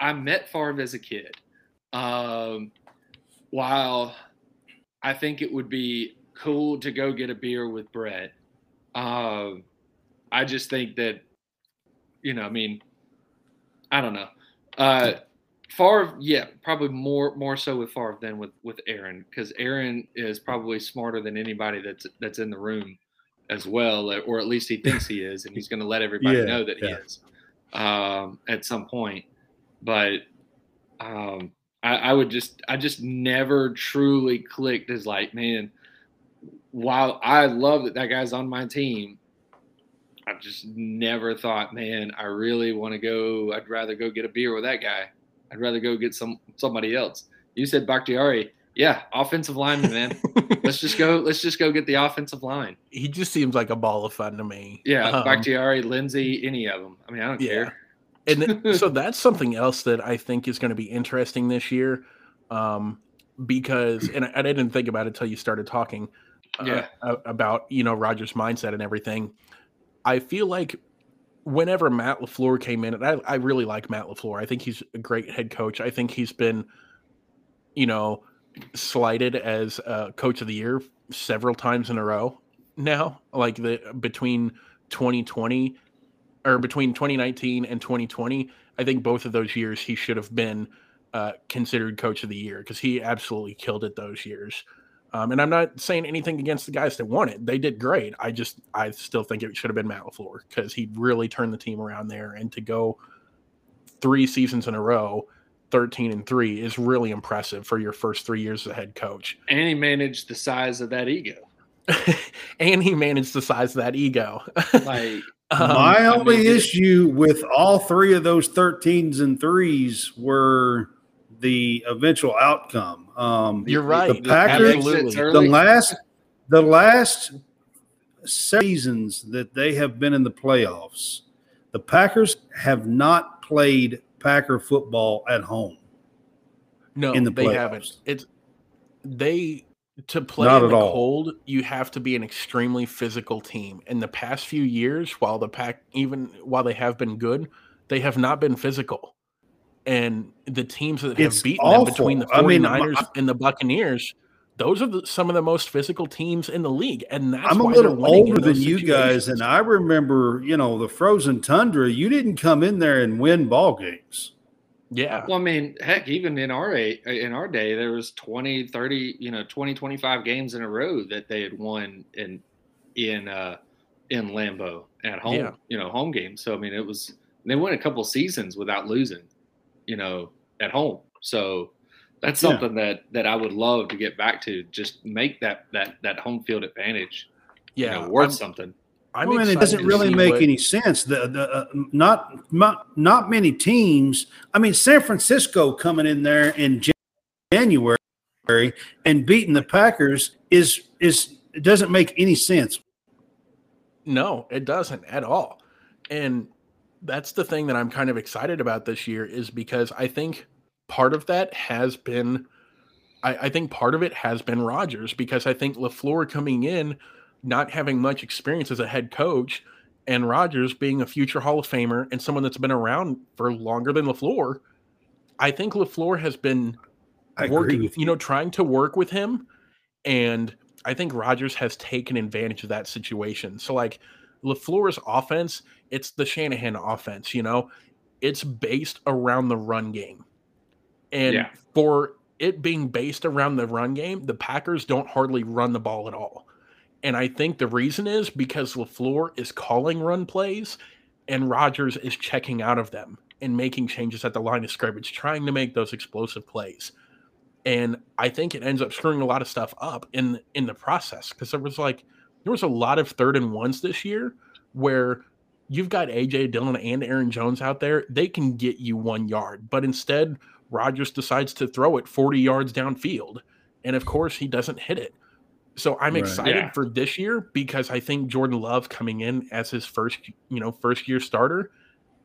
I met Favre as a kid. Um, while I think it would be cool to go get a beer with Brett. Um, I just think that, you know, I mean, I don't know. Uh, Favre, yeah, probably more more so with Favre than with with Aaron because Aaron is probably smarter than anybody that's that's in the room as well, or at least he thinks he is, and he's going to let everybody yeah, know that yeah. he is um, at some point. But um, I, I would just I just never truly clicked as like, man, while I love that that guy's on my team, I just never thought, man, I really want to go. I'd rather go get a beer with that guy. I'd rather go get some somebody else. You said Bakhtiari. Yeah, offensive lineman, man. let's just go. Let's just go get the offensive line. He just seems like a ball of fun to me. Yeah, um, Bakhtiari, Linsley, any of them. I mean, I don't yeah. care and so that's something else that I think is going to be interesting this year, um, because and I, I, didn't think about it until you started talking uh, yeah. about you know Rodgers' mindset and everything. I feel like whenever Matt LaFleur came in, and I, I really like Matt LaFleur. I think he's a great head coach. I think he's been, you know, slighted as a coach of the year several times in a row now. Like the between 2020 or between 2019 and 2020, I think both of those years he should have been uh, considered coach of the year because he absolutely killed it those years. Um, and I'm not saying anything against the guys that won it; they did great. I just I still think it should have been Matt LaFleur because he really turned the team around there, and to go three seasons in a row 13 and 3 is really impressive for your first three years as a head coach. And he managed the size of that ego. and he managed the size of that ego. like um, my only I mean, issue with all three of those 13s and threes were the eventual outcome. Um, You're right. The Packers, the last, the last seasons that they have been in the playoffs, the Packers have not played Packer football at home. No, in the they haven't. It's they to play Not in the all. cold. You have to be an extremely physical team. In the past few years, while the pack, even while they have been good, they have not been physical. And the teams that have it's beaten awful. them between the 49ers I mean, and the Buccaneers, those are the, some of the most physical teams in the league, and that's I'm a little older than you guys, and I remember, you know, the frozen tundra. You didn't come in there and win ball games. Yeah. Well, I mean, heck, even in our in our day, there was 20, 30, you know, 20, 25 games in a row that they had won in in uh in Lambeau at home, yeah. you know, home games. So I mean, it was they went a couple seasons without losing, you know, at home. So that's something yeah. that that I would love to get back to. Just make that that that home field advantage, yeah, you know, worth I'm, something. I mean, it doesn't really make what... any sense. The, the uh, not not not many teams. I mean, San Francisco coming in there in January and beating the Packers is is it doesn't make any sense. No, it doesn't at all. And that's the thing that I'm kind of excited about this year is because I think part of that has been, I, I think part of it has been Rodgers because I think LaFleur coming in, not having much experience as a head coach, and Rodgers being a future Hall of Famer and someone that's been around for longer than LaFleur, I think LaFleur has been I working, you. you know, trying to work with him. And I think Rodgers has taken advantage of that situation. So, like, LaFleur's offense, it's the Shanahan offense, you know, it's based around the run game. And yeah. for it being based around the run game, the Packers don't hardly run the ball at all. And I think the reason is because LaFleur is calling run plays and Rodgers is checking out of them and making changes at the line of scrimmage, trying to make those explosive plays. And I think it ends up screwing a lot of stuff up in in the process because there was like there was a lot of third and ones this year where you've got AJ Dillon and Aaron Jones out there, they can get you one yard. But instead, Rodgers decides to throw it 40 yards downfield. And of course, he doesn't hit it. So I'm right. excited yeah. for this year because I think Jordan Love coming in as his first, you know, first year starter,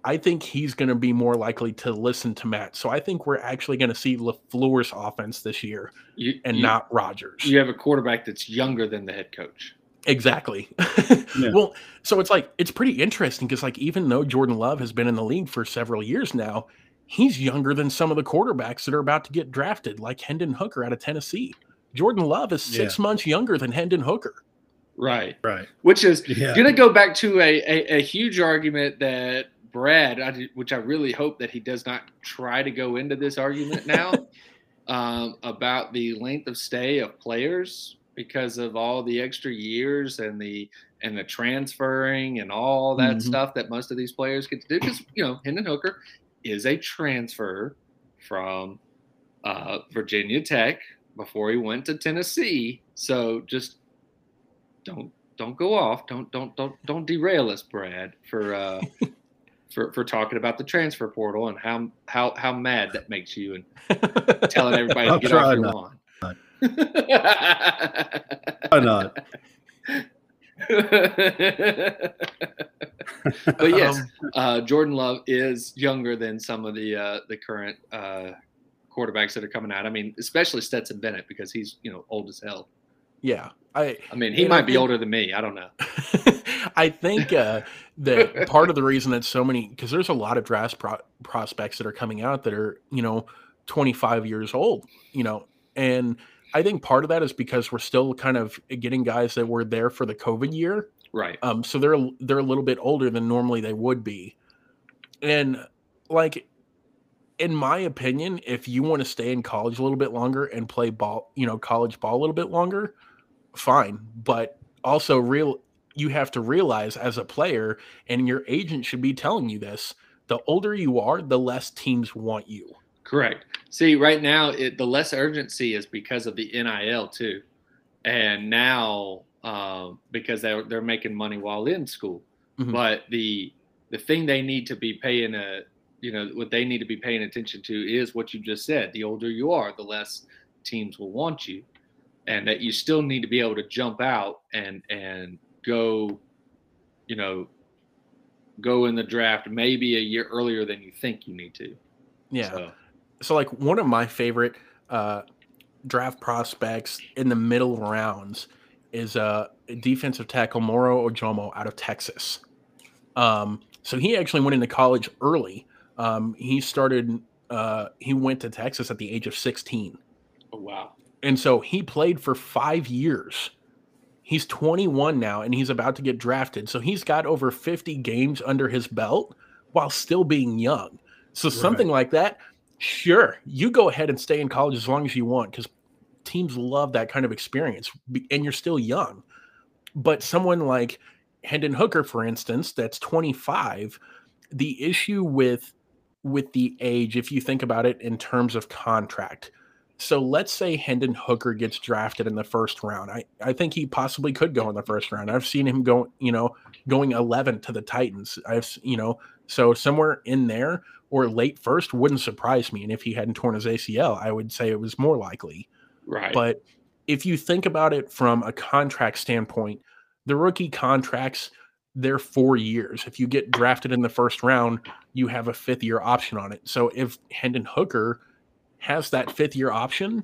I think he's going to be more likely to listen to Matt. So I think we're actually going to see LaFleur's offense this year you, and you, not Rodgers. You have a quarterback that's younger than the head coach. Exactly. yeah. Well, so it's like it's pretty interesting because like even though Jordan Love has been in the league for several years now, he's younger than some of the quarterbacks that are about to get drafted, like Hendon Hooker out of Tennessee. Jordan Love is six yeah. months younger than Hendon Hooker. Right. Right. Which is yeah. going to go back to a, a, a, huge argument that Brad, I, which I really hope that he does not try to go into this argument now um, about the length of stay of players because of all the extra years and the and the transferring and all that mm-hmm. stuff that most of these players get to do. Because you know, Hendon Hooker is a transfer from uh, Virginia Tech before he went to Tennessee. So just don't don't go off. Don't don't don't don't derail us, Brad, for uh, for for talking about the transfer portal and how how how mad that makes you and telling everybody to get off your not. lawn. Why not? but yes, um, uh, Jordan Love is younger than some of the uh, the current uh, quarterbacks that are coming out. I mean, especially Stetson Bennett because he's you know old as hell. Yeah, I. I mean, he might be older than me. I don't know. I think uh, that part of the reason that so many because there's a lot of draft pro- prospects that are coming out that are you know 25 years old, you know, and I think part of that is because we're still kind of getting guys that were there for the COVID year Right. Um, so they're they're a little bit older than normally they would be, and like in my opinion, if you want to stay in college a little bit longer and play ball, you know, college ball a little bit longer, fine. But also real you have to realize as a player, and your agent should be telling you this, the older you are, the less teams want you. Correct. See, right now it, the less urgency is because of the NIL too, and now um, because they're they're making money while in school. Mhm. But the the thing they need to be paying a you know what they need to be paying attention to is what you just said. The older you are, the less teams will want you, and that you still need to be able to jump out and and go, you know, go in the draft maybe a year earlier than you think you need to. Yeah. So, So like one of my favorite uh draft prospects in the middle rounds is uh defensive tackle Moro Ojomo out of Texas. Um so he actually went into college early. Um he started uh he went to Texas at the age of 16. oh, wow. And so he played for 5 years. He's 21 now and he's about to get drafted. So he's got over 50 games under his belt while still being young. So something like that, sure, you go ahead and stay in college as long as you want because teams love that kind of experience and you're still young. But someone like Hendon Hooker, for instance, that's 25, the issue with with the age, if you think about it in terms of contract. So let's say Hendon Hooker gets drafted in the first round. I, I think he possibly could go in the first round. I've seen him go, you know, going 11 to the Titans. I've, you know, so somewhere in there or late first wouldn't surprise me. And if he hadn't torn his ACL, I would say it was more likely. Right. But if you think about it from a contract standpoint, the rookie contracts, they're four years. If you get drafted in the first round, you have a fifth year option on it. So if Hendon Hooker has that fifth year option,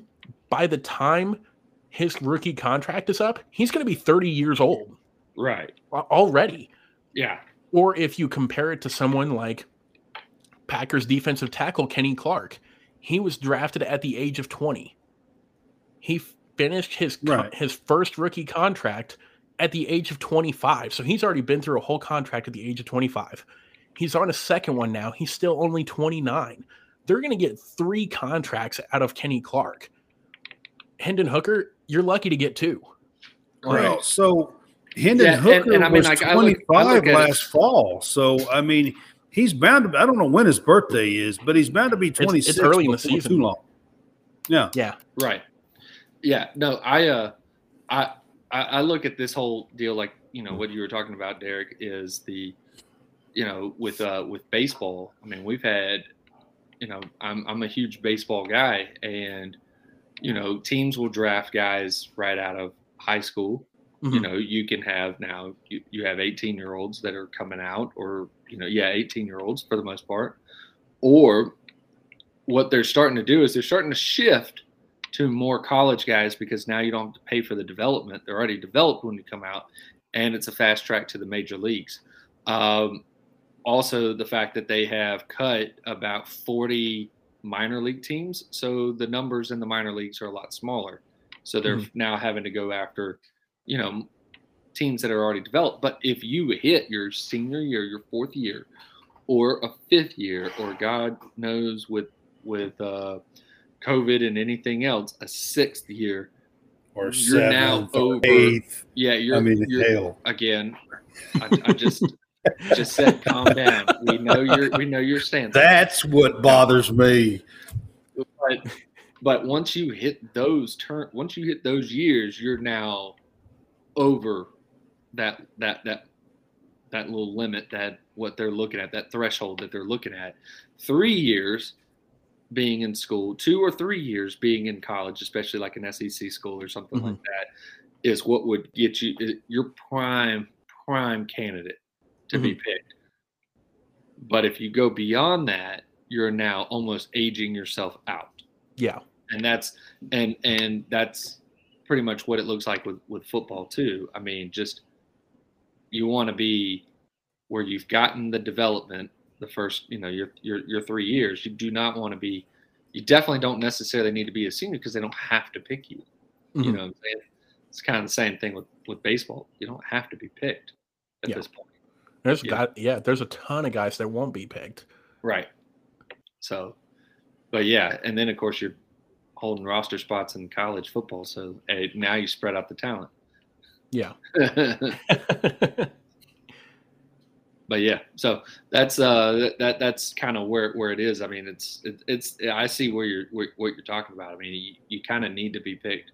by the time his rookie contract is up, he's going to be 30 years old right. already. Yeah. Or if you compare it to someone like Packers defensive tackle Kenny Clark, he was drafted at the age of 20. He finished his con- Right. his first rookie contract at the age of 25. So he's already been through a whole contract at the age of 25. He's on a second one now. He's still only 29. They're going to get three contracts out of Kenny Clark. Hendon Hooker, you're lucky to get two. Well, so Hendon Yeah, Hooker and I mean, was like, I look- I 25 look at it- last fall. So, I mean, he's bound to, I don't know when his birthday is, but he's bound to be 26. it's 26 early in the season. Too long. Yeah. Yeah. Right. Yeah. No, I uh I I I look at this whole deal like, you know, what you were talking about, Derek, is the you know, with uh with baseball. I mean, we've had, you know, I'm I'm a huge baseball guy and you know, teams will draft guys right out of high school. You Mhm. know, you can have now you, you have 18 year olds that are coming out or you know, yeah, 18 year olds for the most part. Or what they're starting to do is they're starting to shift to more college guys because now you don't have to pay for the development. They're already developed when you come out, and it's a fast track to the major leagues. Um, also, the fact that they have cut about 40 minor league teams, so the numbers in the minor leagues are a lot smaller. So they're Mhm. now having to go after, you know, teams that are already developed. But if you hit your senior year, your fourth year, or a fifth year, or God knows with with uh, COVID and anything else, a sixth year. Or You're now seventh or over- eighth. Yeah, you're. I mean, you're hell. again. I, I just just said, calm down. We know your we know your stance. That's what bothers me. but but once you hit those turn, once you hit those years, you're now over that that that that little limit that what they're looking at that threshold that they're looking at. Three years being in school, two or three years being in college, especially like an SEC school or something like mm-hmm. that, is what would get you your prime prime candidate to be mm-hmm. picked. But if you go beyond that, you're now almost aging yourself out Yeah. and that's and and that's pretty much what it looks like with with football too i mean just you want to be where you've gotten the development the first you know your your your 3 years you do not want to be you definitely don't necessarily need to be a senior because they don't have to pick you you Mhm. know what I'm saying? it's kind of the same thing with with baseball you don't have to be picked at Yeah. this point There's Yeah. got yeah, there's a ton of guys that won't be picked. Right. So, but yeah, and then of course you're holding roster spots in college football, so hey, now you spread out the talent. Yeah. but yeah, so that's uh that that's kind of where where it is. I mean, it's it, it's I see where you're where, what you're talking about. I mean, you, you kind of need to be picked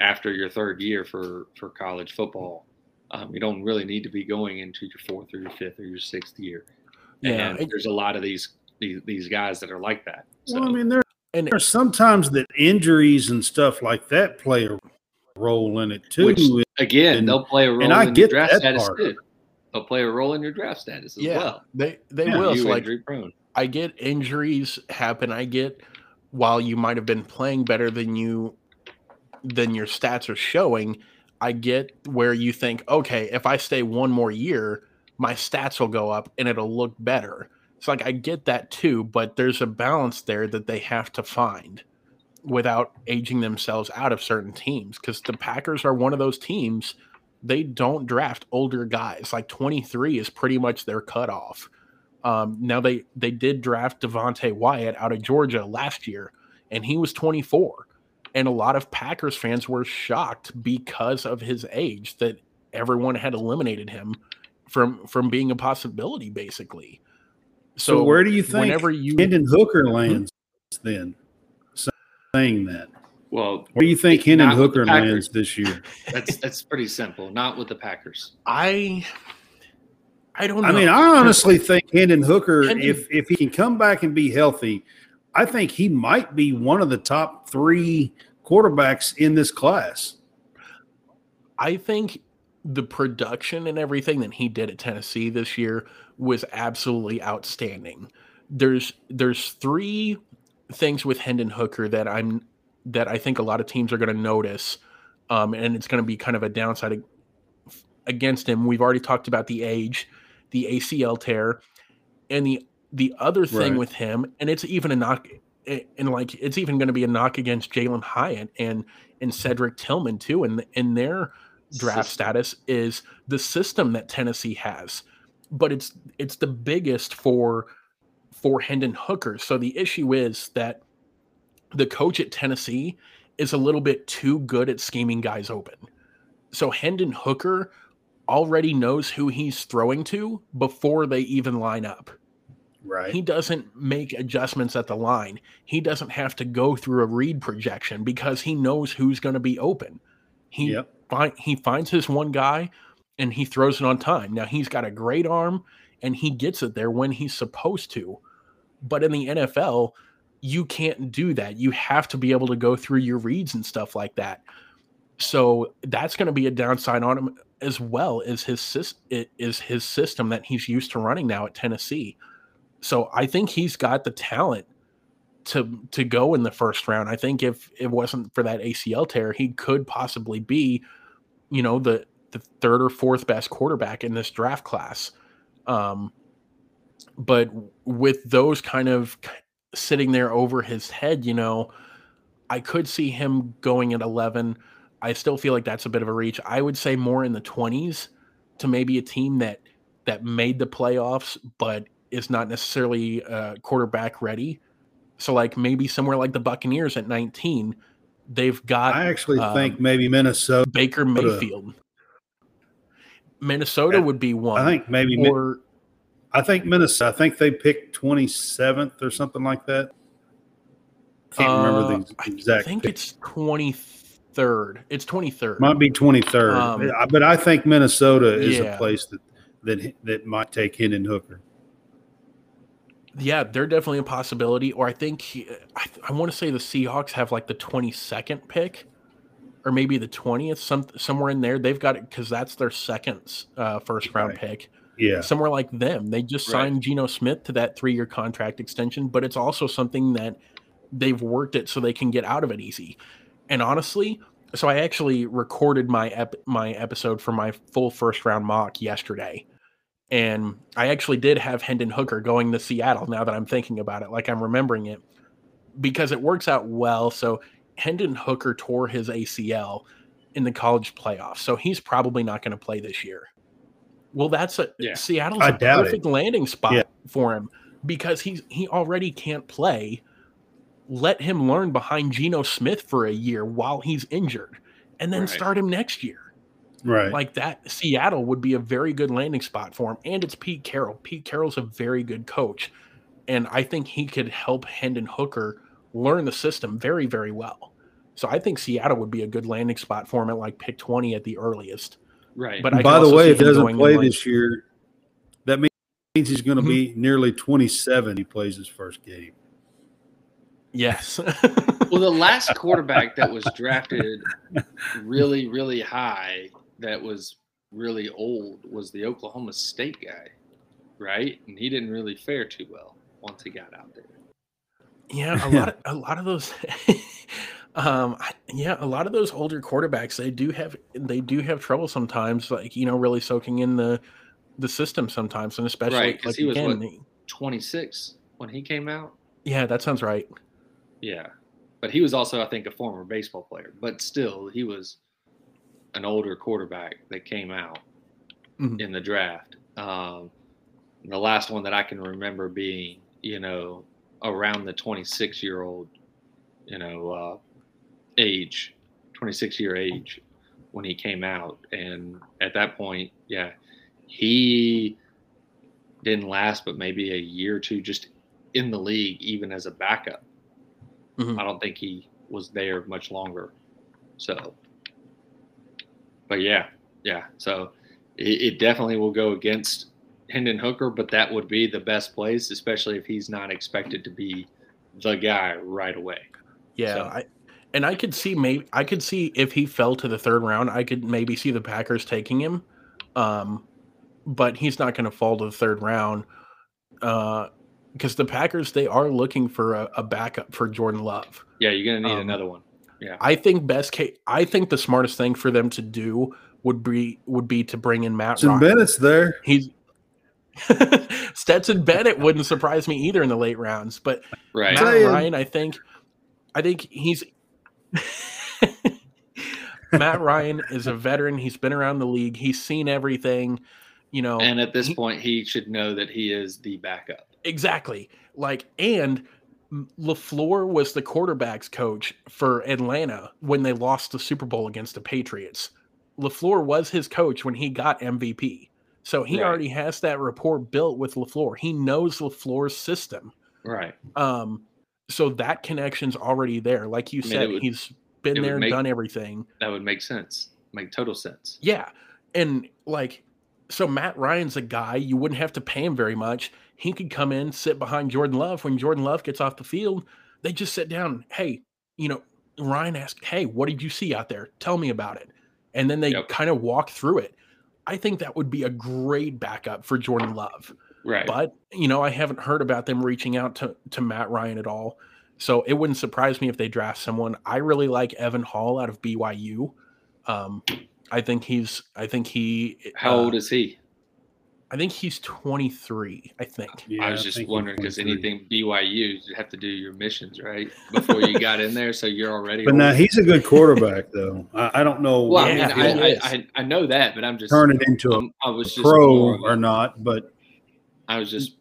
after your third year for for college football. Um, you don't really need to be going into your fourth or your fifth or your sixth year. Yeah, and there's a lot of these these, these guys that are like that. So. Well, I mean, there, and are sometimes that injuries and stuff like that play a role in it too. Which, again, and, they'll play a role and I in get your draft that status part. too. They'll play a role in your draft status as yeah, well. They they Yeah, will. So like injury prone. I get injuries happen. I get while you might have been playing better than you than your stats are showing, I get where you think, okay, if I stay one more year, my stats will go up and it'll look better. It's like I get that too, but there's a balance there that they have to find without aging themselves out of certain teams because the Packers are one of those teams they don't draft older guys. Like 23 is pretty much their cutoff. Um, now they they did draft Devonte Wyatt out of Georgia last year, and he was 24. And a lot of Packers fans were shocked because of his age that everyone had eliminated him from from being a possibility, basically. So, where do you think whenever you Hendon Hooker mm-hmm. lands then? Saying that, Well, where do you think Hendon Not with the Hooker lands this year? that's that's pretty simple. Not with the Packers. I I don't know. I mean, I honestly think Hendon Hooker, Hendon- if if he can come back and be healthy, I think he might be one of the top three quarterbacks in this class. I think the production and everything that he did at Tennessee this year was absolutely outstanding. There's there's three things with Hendon Hooker that I'm that I think a lot of teams are going to notice, um, and it's going to be kind of a downside against him. We've already talked about the age, the ACL tear, and the the other thing Right. with him, and it's even a knock, and like it's even going to be a knock against Jalen Hyatt and and Cedric Tillman too, and and their draft System. status is the system that Tennessee has, but it's it's the biggest for for Hendon Hooker. So the issue is that the coach at Tennessee is a little bit too good at scheming guys open. So Hendon Hooker already knows who he's throwing to before they even line up. Right. He doesn't make adjustments at the line. He doesn't have to go through a read progression because he knows who's going to be open. He Yep. find, he finds his one guy and he throws it on time. Now he's got a great arm and he gets it there when he's supposed to. But in the NFL, you can't do that. You have to be able to go through your reads and stuff like that. So that's going to be a downside on him as well as his is his system that he's used to running now at Tennessee. So I think he's got the talent to to go in the first round. I think if it wasn't for that ACL tear, he could possibly be, you know, the the third or fourth best quarterback in this draft class. Um, but with those kind of sitting there over his head, you know, I could see him going at 11. I still feel like that's a bit of a reach. I would say more in the 20s to maybe a team that that made the playoffs but is not necessarily uh, quarterback ready. So like maybe somewhere like the Buccaneers at 19, they've got I actually um, think maybe Minnesota. Baker Mayfield. Minnesota would be one. I think maybe or I think Minnesota. I think they picked twenty seventh or something like that. I Can't Uh, remember the exact. I think pick. it's 23rd. It's 23rd. might be twenty third, Um, but I think Minnesota is yeah. a place that that that might take Hendon Hooker. yeah, they're definitely a possibility. Or I think he- I, I want to say the Seahawks have like the 22nd pick, or maybe the 20th, some somewhere in there. They've got it because that's their second uh, first round Right. pick. Yeah, Somewhere like them, they just Right. signed Geno Smith to that three year contract extension, but it's also something that they've worked it so they can get out of it easy. And honestly, so I actually recorded my ep- my episode for my full first round mock yesterday. And I actually did have Hendon Hooker going to Seattle now that I'm thinking about it, like I'm remembering it, because it works out well. So Hendon Hooker tore his ACL in the college playoffs. So he's probably not going to play this year. Well, that's a Yeah. Seattle's I a doubt it. perfect landing spot Yeah. for him because he's he already can't play let him learn behind Geno Smith for a year while he's injured and then Right. start him next year. Right. Like that, Seattle would be a very good landing spot for him. And it's Pete Carroll. Pete Carroll's a very good coach. And I think he could help Hendon Hooker learn the system very, very well. So I think Seattle would be a good landing spot for him at like pick 20 at the earliest. Right. But I By the way, if he doesn't going in, play like- this year, that means he's going to Mhm. be nearly 27. He plays his first game. Yes. well, the last quarterback that was drafted really, really high, that was really old, was the Oklahoma State guy, right? And he didn't really fare too well once he got out there. Yeah, a lot of a lot of those um I- yeah, a lot of those older quarterbacks they do have they do have trouble sometimes like you know really soaking in the the system sometimes and especially Right, like he was again, what? 26 when he came out. yeah, that sounds right. Yeah. But he was also, I think, a former baseball player. But still, he was an older quarterback that came out Mhm. in the draft. Um, the last one that I can remember being, you know, around the 26 year old, you know, uh, age, 26 year age when he came out. And at that point, yeah, he didn't last but maybe a year or two just in the league, even as a backup. Mhm. I don't think he was there much longer. So, but yeah, yeah. So it, it definitely will go against Hendon Hooker, but that would be the best place, especially if he's not expected to be the guy right away. Yeah, So- I and I could see maybe I could see if he fell to the third round, I could maybe see the Packers taking him. Um, but he's not going to fall to the third round uh, because the Packers they are looking for a, a backup for Jordan Love. Yeah, you're gonna need Um, another one. Yeah, I think best case, I think the smartest thing for them to do would be would be to bring in Matt Stetson Ryan. Bennett's there. He's Stetson Bennett wouldn't surprise me either in the late rounds, but Right. Matt Saying. Ryan, I think, I think he's Matt Ryan is a veteran. He's been around the league. He's seen everything. You know, And at this he- point, he should know that he is the backup. exactly. Like, and LaFleur was the quarterbacks coach for Atlanta when they lost the Super Bowl against the Patriots. LaFleur was his coach when he got MVP. So he Right. already has that rapport built with LaFleur. He knows LaFleur's system. Right. Um, so that connection's already there. Like you I mean, said, would- he's been there, make- done everything. That would make sense. Make total sense. Yeah. And like, so Matt Ryan's a guy you wouldn't have to pay him very much. He could come in, sit behind Jordan Love. When Jordan Love gets off the field, they just sit down. Hey, you know, Ryan asked, Hey, what did you see out there? Tell me about it. And then they Yep. kind of walk through it. I think that would be a great backup for Jordan Love. Right. But you know, I haven't heard about them reaching out to to Matt Ryan at all. So it wouldn't surprise me if they draft someone. I really like Jaren Hall out of BYU. Um, I think he's. I think he. How uh, old is he? I think he's 23. I think. Yeah, I was just think he's wondering because anything BYU, you have to do your missions right before you got in there, so you're already. But now he's a good quarterback, though. I, I don't know well, I Yeah, I, is. I, I, I know that, but I'm just turn it into a I was just pro a- or not, but I was just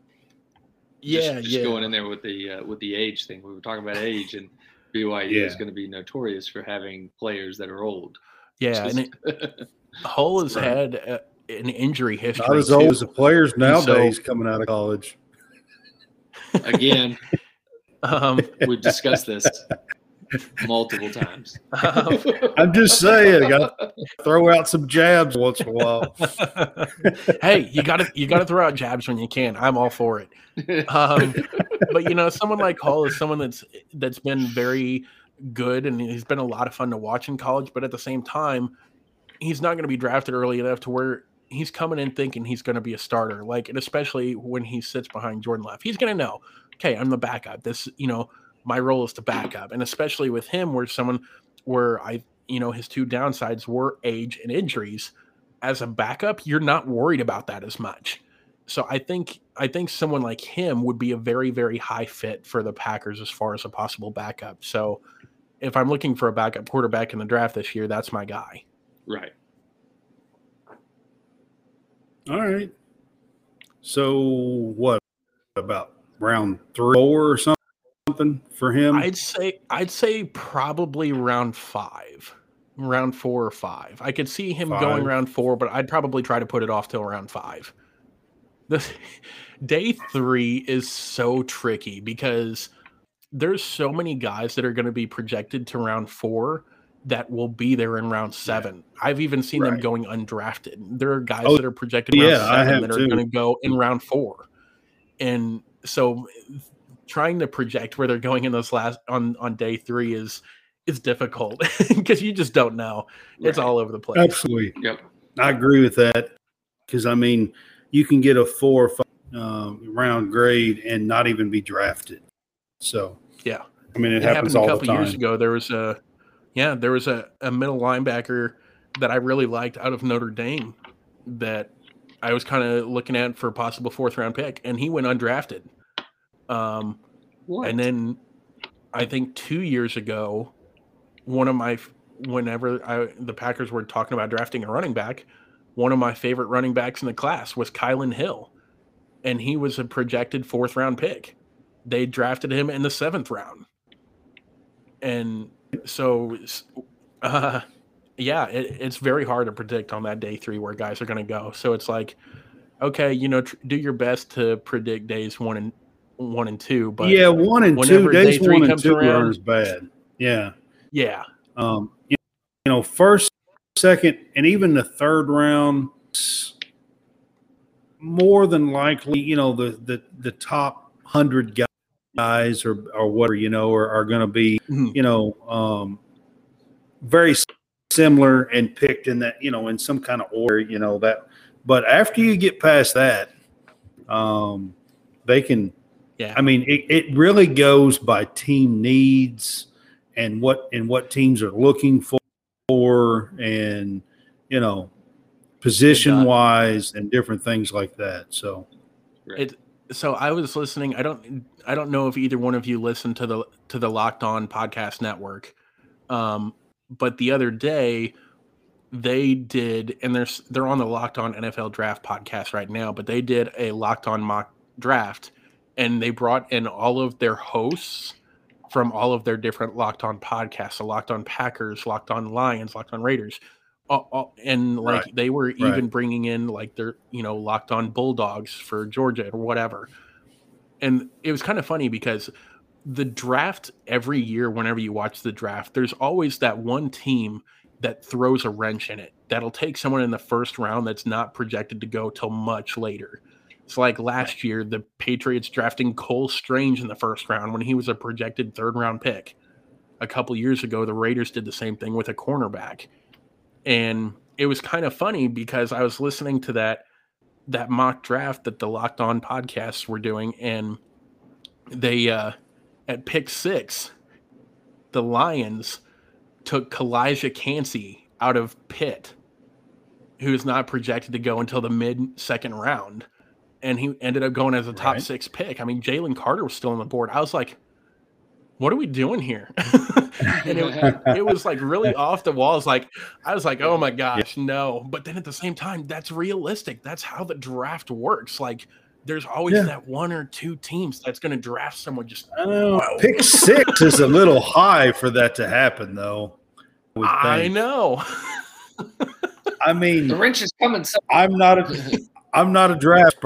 Yeah, just, yeah. going in there with the uh, with the age thing. We were talking about age, and BYU is going to be notorious for having players that are old. yeah, and it, Hall has Right. had uh an injury history. not as too. old as the players so- nowadays coming out of college. Again, Um, we've discussed this multiple times. um, I'm just saying, got to throw out some jabs once in a while. hey, you got to you got to throw out jabs when you can. I'm all for it. Um, but you know, someone like Hall is someone that's that's been very good and he's been a lot of fun to watch in college. But at the same time, he's not going to be drafted early enough to where he's coming in thinking he's going to be a starter. Like, and especially when he sits behind Jordan Love, he's going to know, okay, I'm the backup. This, you know, my role is to backup, and especially with him, where someone where I, you know, his two downsides were age and injuries. As a backup, you're not worried about that as much. So I think I think someone like him would be a very very high fit for the Packers as far as a possible backup. So if I'm looking for a backup quarterback in the draft this year, that's my guy. right. All right. So what about round three, four, or something? something for him? I'd say I'd say probably round five, round four or five. I could see him going round four, but I'd probably try to put it off till round five. The day three is so tricky because there's so many guys that are going to be projected to round four that will be there in round seven. I've even seen them going undrafted. There are guys Oh, that are projected round yeah, I seven that are going to go in round four. And so trying to project where they're going in those last on on day three is is difficult because you just don't know. It's all over the place. Absolutely. Yep. I agree with that because I mean, you can get a four or five um, round grade and not even be drafted. So Yeah. I mean, it, it happens happened a all the couple time. years ago. There was a yeah, there was a, a middle linebacker that I really liked out of Notre Dame that I was kind of looking at for a possible fourth round pick, and he went undrafted. Um, What? and then I think two years ago, one of my whenever I, the Packers were talking about drafting a running back, one of my favorite running backs in the class was Kylin Hill, and he was a projected fourth round pick. They drafted him in the seventh round, and so uh, yeah, it, it's very hard to predict on that day three where guys are going to go. So it's like, okay, you know, tr- do your best to predict days one and one and two, but yeah, one and two day days, three one and comes two around- aren't as bad. Yeah. yeah, Um, you you know, first, second, and even the third round, more than likely, you know, the the the top hundred guys or or whatever, you know, are, are going to be, Mhm. you know, um, very similar and picked in that, you know, in some kind of order, you know that. But after you get past that, um, they can. yeah. I mean, it, it really goes by team needs and what and what teams are looking for, and you know, position wise and different things like that. So. It so I was listening. I don't I don't know if either one of you listened to the to the Locked On podcast network. Um, but the other day they did and they're they're on the Locked On NFL Draft podcast right now, but they did a Locked On mock draft and they brought in all of their hosts from all of their different Locked On podcasts, so Locked On Packers, Locked On Lions, Locked On Raiders. All- all- and like they were even bringing in like their you know locked on bulldogs for georgia or whatever. And it was kind of funny because the draft every year whenever you watch the draft there's always that one team that throws a wrench in it that'll take someone in the first round that's not projected to go till much later. It's like last year the patriots drafting cole strange in the first round when he was a projected third round pick. A couple years ago the raiders did the same thing with a cornerback and it was kind of funny because I was listening to that that mock draft that the Locked On podcasts were doing, and they uh, at pick six, the Lions took Calijah Kancey out of Pitt, who's not projected to go until the mid second round, and he ended up going as a top Right. six pick. I mean, Jalen Carter was still on the board. I was like, "What are we doing here?" and it, it was like really off the walls. Like I was like, oh my gosh, no. But then at the same time, that's realistic. That's how the draft works. Like there's always Yeah. that one or two teams that's going to draft someone just. I know. Wow. Pick six is a little high for that to happen, though. would I know. I mean, the wrench is coming. So- I'm not a I'm not a draft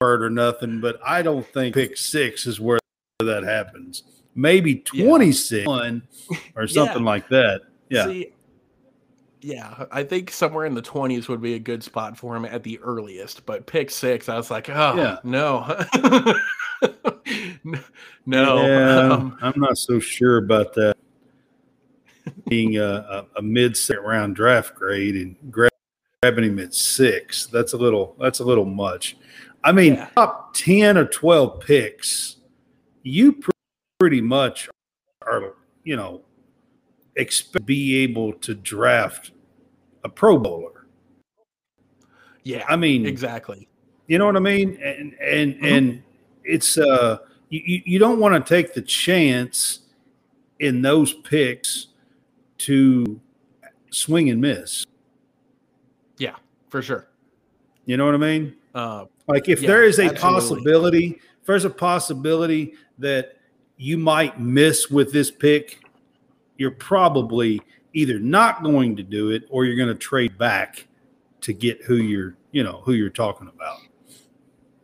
bird or nothing, but I don't think pick six is where that happens. Maybe Yeah. 26 or something like that. Yeah. See, yeah, I think somewhere in the 20s would be a good spot for him at the earliest. But pick six, I was like, oh Yeah. no, no. Yeah, Um, I'm not so sure about that being a, a, a mid second round draft grade and gra- grabbing him at six. That's a little that's a little much. I mean, Yeah. top ten or twelve picks, you pretty much are you know expect to be able to draft a Pro Bowler. yeah, I mean, exactly. you know what I mean? And and Mhm. and it's uh you, you- you don't want to take the chance in those picks to swing and miss. Yeah, for sure. You know what I mean? Uh, Like if Yeah, there is a absolutely. possibility, if there's a possibility that you might miss with this pick, you're probably either not going to do it or you're going to trade back to get who you're, you know, who you're talking about.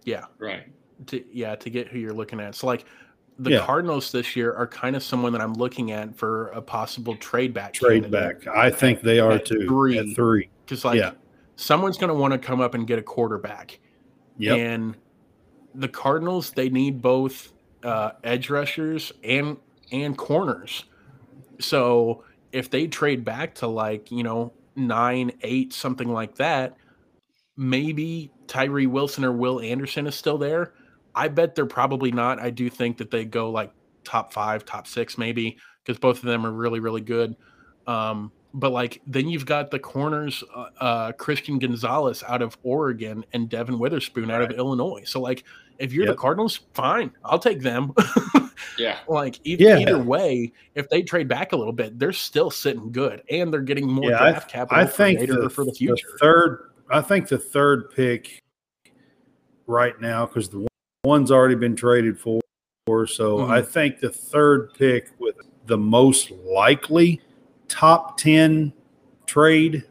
Yeah. Right. To, yeah, to get who you're looking at. So like the Yeah. Cardinals this year are kind of someone that I'm looking at for a possible trade back. Trade back. I think they are At too. three. At three. Because like Yeah. someone's going to want to come up and get a quarterback. Yep. And the Cardinals, they need both uh, edge rushers and and corners. So if they trade back to like you know nine, eight, something like that, maybe Tyree Wilson or Will Anderson is still there. I bet they're probably not. I do think that they go like top five, top six, maybe because both of them are really, really good. Um, but like then you've got the corners, uh, uh, Christian Gonzalez out of Oregon and Devon Witherspoon out of Illinois. So like if you're Yep. the Cardinals, fine, I'll take them. Yeah. like e- Yeah. either way, if they trade back a little bit, they're still sitting good and they're getting more Yeah, draft capital I for think later the, for the the future. third. I think the third pick right now because the one's already been traded for. So Mhm. I think the third pick with the most likely top ten trade.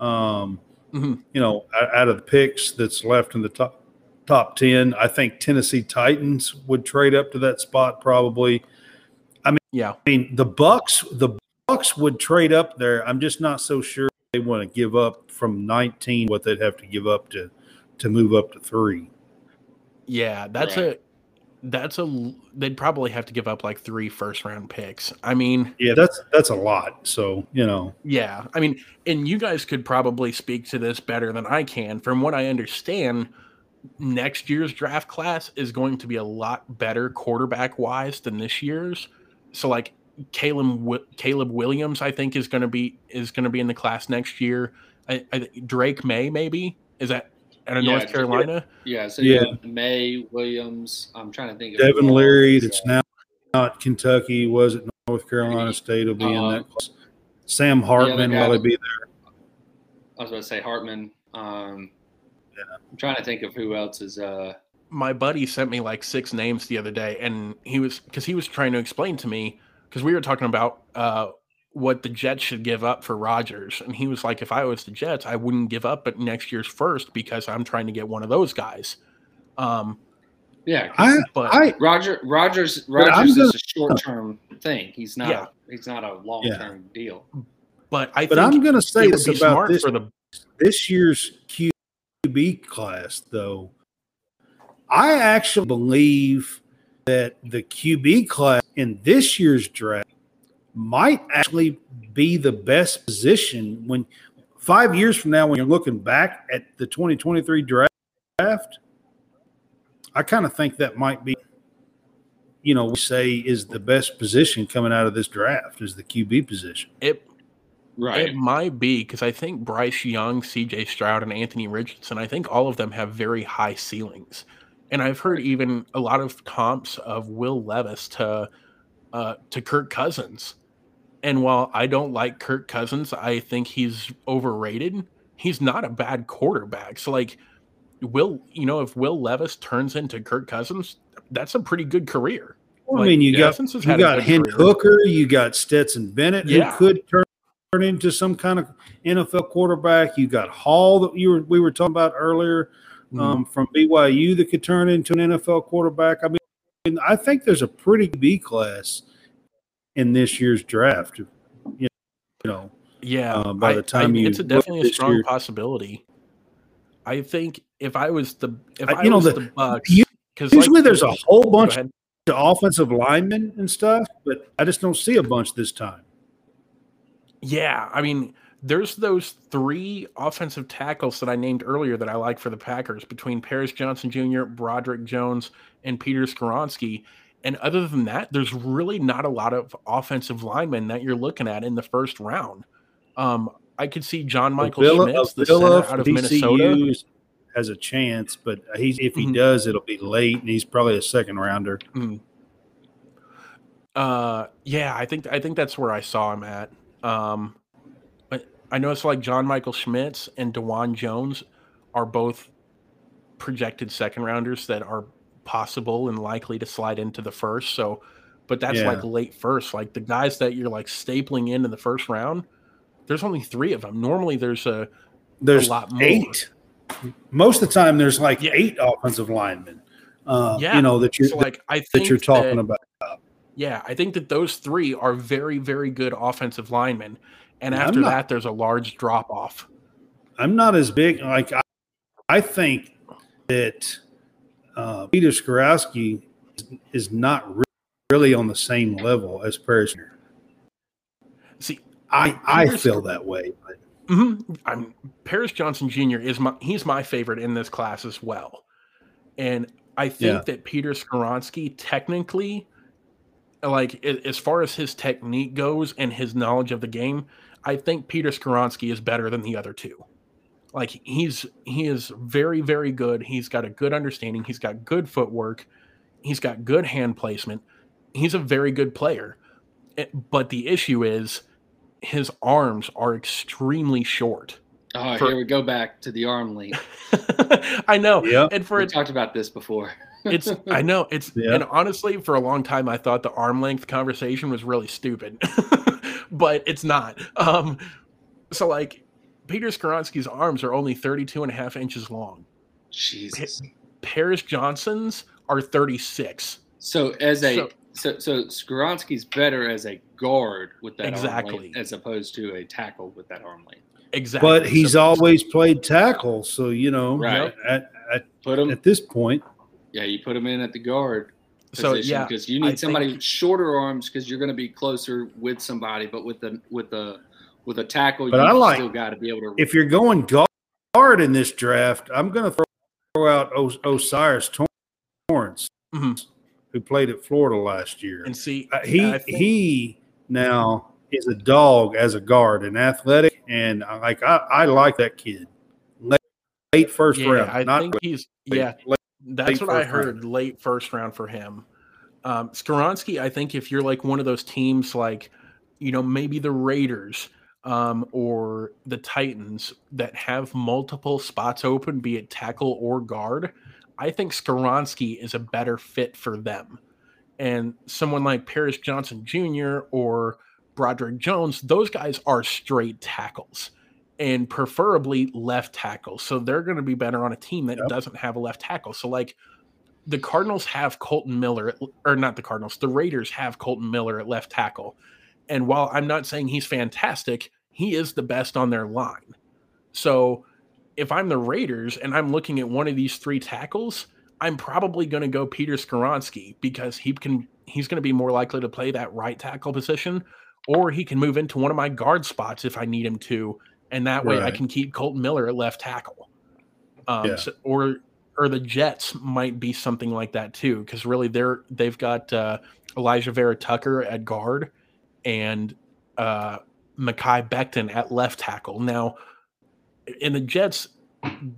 Um, Mhm. you know, out of the picks that's left in the top top ten, I think Tennessee Titans would trade up to that spot probably. I mean, yeah. I mean, the Bucs, the Bucs would trade up there. I'm just not so sure they want to give up from 19 what they'd have to give up to to move up to three. Yeah, that's Right. a that's a they'd probably have to give up like three first round picks. I mean, Yeah, that's that's a lot. So you know, yeah, I mean, and you guys could probably speak to this better than I can. From what I understand, next year's draft class is going to be a lot better quarterback wise than this year's. So like Caleb Caleb Williams, I think is going to be is going to be in the class next year. I, I, Drake Maye maybe is that out of Yeah, North Carolina. Yeah. So Yeah. yeah, Maye Williams. I'm trying to think. of Devin who Leary, else, that's now not Kentucky, was at North Carolina State, will be in Uh, that class. Sam Hartman, guy will he be there? I was about to say Hartman. Um, I'm trying to think of who else is. Uh, my buddy sent me like six names the other day and he was because he was trying to explain to me because we were talking about uh what the jets should give up for rodgers and he was like if i was the jets i wouldn't give up at next year's first because i'm trying to get one of those guys um yeah. I, but I, Roger Rodgers But I'm Rodgers gonna- is a short term thing. He's not. Yeah. He's not a long term deal. but i but think I'm going to say it this be about this for the this year's QB class, though. I actually believe that the QB class in this year's draft might actually be the best position when five years from now, when you're looking back at the 2023 draft. I kind of think that might be, you know, we say is the best position coming out of this draft is the QB position. it Right. It might be because I think Bryce Young, CJ Stroud, and Anthony Richardson, I think all of them have very high ceilings. And I've heard even a lot of comps of Will Levis to uh, to Kirk Cousins. And while I don't like Kirk Cousins, I think he's overrated. He's not a bad quarterback. So like Will, you know, if Will Levis turns into Kirk Cousins, that's a pretty good career. Well, Like, I mean, you got Cousins you got good Hendon career. Hooker, you got Stetson Bennett, Yeah. who could turn, turn into some kind of NFL quarterback. You got Hall that you were we were talking about earlier Mm-hmm. um, from BYU that could turn into an NFL quarterback. I mean, I think there's a pretty B class in this year's draft. You know, Yeah, uh, by I- the time I, you it's a definitely a strong year. possibility. I think if I was the if I- you know, was the- the, Bucs, usually there's a whole bunch of offensive linemen and stuff, but I just don't see a bunch this time. Yeah, I mean, there's those three offensive tackles that I named earlier that I like for the Packers between Paris Johnson Jr., Broderick Jones, and Peter Skoronski. And other than that, there's really not a lot of offensive linemen that you're looking at in the first round. Um, I could see John Michael Avila, Schmitz, the Avila center out of from Minnesota. Has a chance, but he's if he Mhm. does, it'll be late, and he's probably a second rounder. Mm. Uh, yeah, I think I think that's where I saw him at. Um, I noticed like John Michael Schmitz and Dawand Jones are both projected second rounders that are possible and likely to slide into the first. So, but that's Yeah. like late first. Like the guys that you're like stapling in in the first round, there's only three of them. Normally, there's a There's a lot more. eight. Most of the time, there's like Yeah. eight offensive linemen. Uh, Yeah. you know that you're so like I think that you're talking that- about. Yeah, I think that those three are very, very good offensive linemen, and after not- that, there's a large drop off. I'm not as big. Like I, I think that uh, Peter Skoronski is not re- really on the same level as Paris. See, I I feel that way. Mhm, I'm Paris Johnson Jr. is my he's my favorite in this class as well, and I think Yeah. that Peter Skoronski technically, like as far as his technique goes and his knowledge of the game, I think Peter Skoronski is better than the other two. Like he's he is very very good. He's got a good understanding. He's got good footwork. He's got good hand placement. He's a very good player. Eh, But the issue is his arms are extremely short. Oh, For- here we go back to the arm length. I know. yeah, And for We it, talked about this before. It's I know it's Yeah. and honestly for a long time I thought the arm length conversation was really stupid. but it's not. Um so like Peter Skoronski's arms are only 32 and a half inches long. Jesus. Paris Johnson's are 36. So as a So- so so, Skoronski's better as a guard with that arm Exactly. length as opposed to a tackle with that arm length. Exactly. but he's So- always played tackle, so you know, Right. at, at, Put him, at this point, yeah, you put him in at the guard so position yeah. because you I need somebody think- shorter arms because you're going to be closer with somebody, but with the with the with a tackle, But you I like- still got to be able to. if you're going guard in this draft, I'm going to throw out Os- O'Cyrus Torrence, Mhm. who played at Florida last year. And see Uh, he I think- he now is a dog as a guard and athletic, and I like I, I like that kid. Late, late first yeah, round, I not think he's late- yeah, late- That's what I first round. heard. Late first round for him. Um, Skoronski, I think if you're like one of those teams, like you know maybe the Raiders um, or the Titans that have multiple spots open, be it tackle or guard, I think Skoronski is a better fit for them. And someone like Paris Johnson Jr. or Broderick Jones, those guys are straight tackles and preferably left tackle. So they're going to be better on a team that Yep. doesn't have a left tackle. So like the Cardinals have Kolton Miller, at- or not the Cardinals, the Raiders have Kolton Miller at left tackle. And while I'm not saying he's fantastic, he is the best on their line. So if I'm the Raiders and I'm looking at one of these three tackles, I'm probably going to go Peter Skoronski because he can he's going to be more likely to play that right tackle position or he can move into one of my guard spots if I need him to and that way I can keep Kolton Miller at left tackle. Um, Yeah. so- or or the Jets might be something like that too because really they're they've got uh, Alijah Vera-Tucker at guard and uh, Mekhi Becton at left tackle. Now, in the Jets,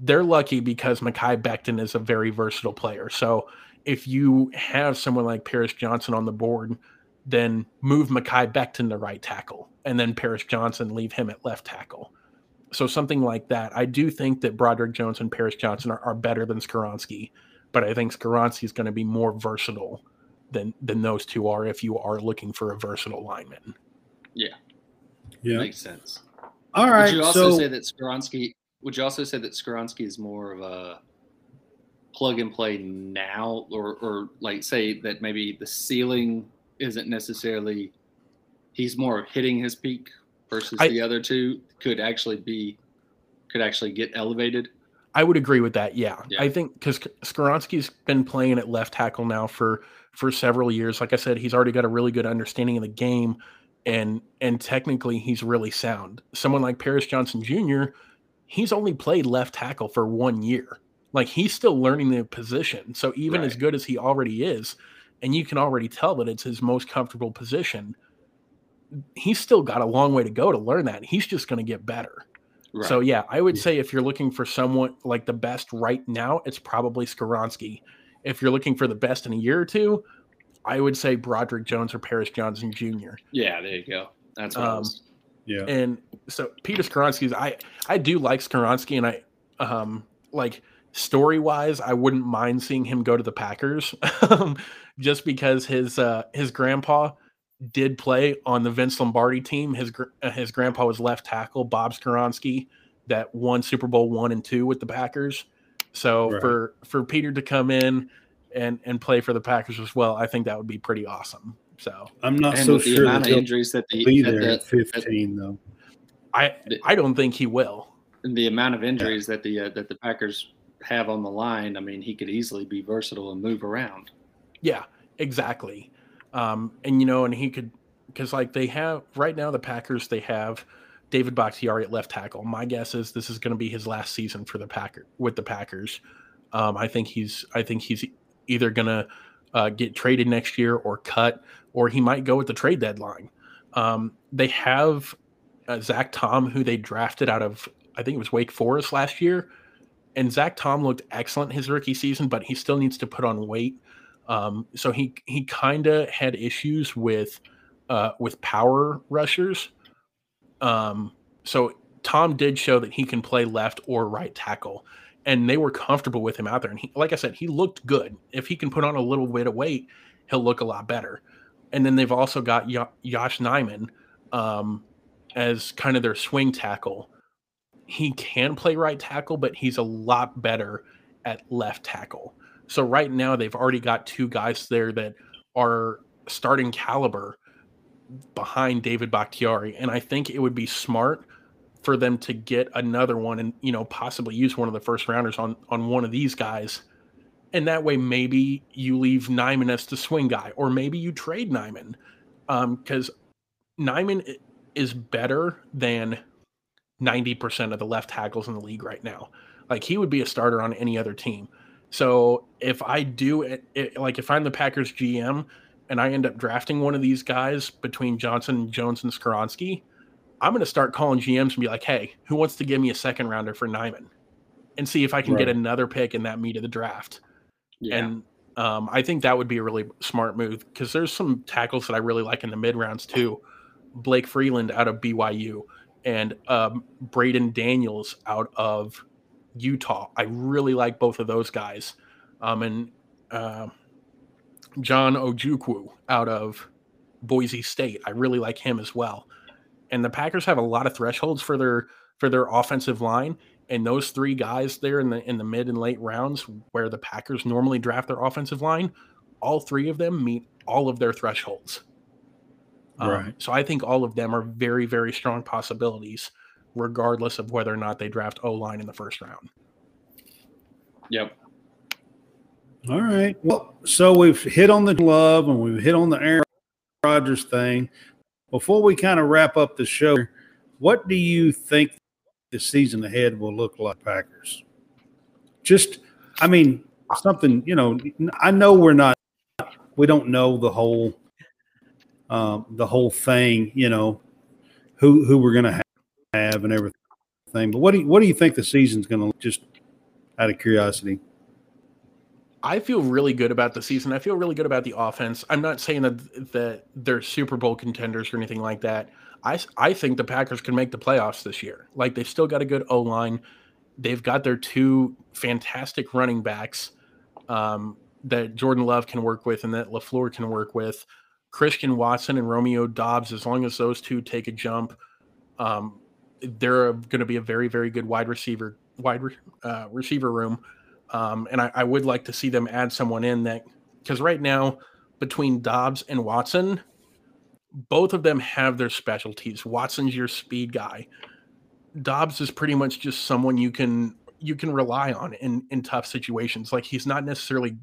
they're lucky because Mekhi Becton is a very versatile player. So if you have someone like Paris Johnson on the board, then move Mekhi Becton to right tackle, and then Paris Johnson leave him at left tackle. So something like that. I do think that Broderick Jones and Paris Johnson are, are better than Skoronski, but I think Skoronski is going to be more versatile than than those two are if you are looking for a versatile lineman. yeah. Yeah, makes sense. All right, would you also so say that Skoronski? Would you also say that Skoronski is more of a plug and play now, or or like say that maybe the ceiling isn't necessarily he's more hitting his peak versus I- the other two could actually be could actually get elevated. I would agree with that. Yeah, Yeah. I think because Skoronski's been playing at left tackle now for for several years. Like I said, he's already got a really good understanding of the game, and and technically he's really sound. Someone like Paris Johnson Jr. He's only played left tackle for one year. Like he's still learning the position. So even as good as he already is, and you can already tell that it's his most comfortable position, he's still got a long way to go to learn that. He's just going to get better. Right. So yeah, I would Yeah. say if you're looking for someone like the best right now, it's probably Skoronski. If you're looking for the best in a year or two, I would say Broderick Jones or Paris Johnson Jr. yeah, there you go. That's what Um, yeah, And so Peter Skoronski's I I do like Skoronski and I um like story wise, I wouldn't mind seeing him go to the Packers, just because his uh, his grandpa did play on the Vince Lombardi team. His uh, his grandpa was left tackle Bob Skoronski, that won Super Bowl one and two with the Packers. So right. for for Peter to come in and and play for the Packers as well, I think that would be pretty awesome. So I'm not so sure the amount of injuries that the be there at 15 though. I I don't think he will. The amount of injuries that the uh, that the Packers have on the line, I mean, he could easily be versatile and move around. Yeah, exactly. Um, and you know, and he could because like they have right now the Packers they have David Bakhtiari at left tackle. My guess is this is going to be his last season for the Packer with the Packers. Um, I think he's I think he's either going to uh, get traded next year or cut, or he might go at the trade deadline. Um, they have uh, Zach Tom, who they drafted out of I think it was Wake Forest last year, and Zach Tom looked excellent his rookie season, but he still needs to put on weight. Um, so he he kind of had issues with uh, with power rushers. Um, so Tom did show that he can play left or right tackle, and they were comfortable with him out there. And he, like I said, he looked good. If he can put on a little bit of weight, he'll look a lot better. And then they've also got Yosh Nijman um, as kind of their swing tackle. He can play right tackle, but he's a lot better at left tackle. So right now they've already got two guys there that are starting caliber behind David Bakhtiari. And I think it would be smart for them to get another one and, you know, possibly use one of the first rounders on on one of these guys. And that way maybe you leave Nijman as the swing guy, or maybe you trade Nijman. Um, because Nijman is better than 90% of the left tackles in the league right now. Like he would be a starter on any other team. So if I do it, it like if I'm the Packers GM and I end up drafting one of these guys between Johnson, Jones, and Skoronski, I'm going to start calling GMs and be like, hey, who wants to give me a second rounder for Nijman? And see if I can right. get another pick in that meat of the draft. Yeah. And um, I think that would be a really smart move because there's some tackles that I really like in the mid rounds too. Blake Freeland out of BYU and um, Braeden Daniels out of Utah. I really like both of those guys. Um, and uh, John Ojukwu out of Boise State. I really like him as well. And the Packers have a lot of thresholds for their for their offensive line. And those three guys there in the in the mid and late rounds where the Packers normally draft their offensive line, all three of them meet all of their thresholds. Um, right. so I think all of them are very, very strong possibilities, regardless of whether or not they draft O line in the first round. Yep. All right. Well, so we've hit on the glove and we've hit on the Aaron Rodgers thing. Before we kind of wrap up the show, what do you think the season ahead will look like, Packers? Just, I mean, something, you know, I know we're not, we don't know the whole, um, the whole thing, you know, who, who we're going to have and everything. But what do you, what do you think the season's going to just out of curiosity? I feel really good about the season. I feel really good about the offense. I'm not saying that that they're Super Bowl contenders or anything like that. I I think the Packers can make the playoffs this year. Like they've still got a good O line. They've got their two fantastic running backs um, that Jordan Love can work with and that LaFleur can work with. Christian Watson and Romeo Doubs, as long as those two take a jump, um, they're going to be a very, very good wide receiver wide uh, receiver room. Um, and I, I, would like to see them add someone in that because right now between Doubs and Watson, both of them have their specialties. Watson's your speed guy. Doubs is pretty much just someone you can you can rely on in in tough situations. Like he's not necessarily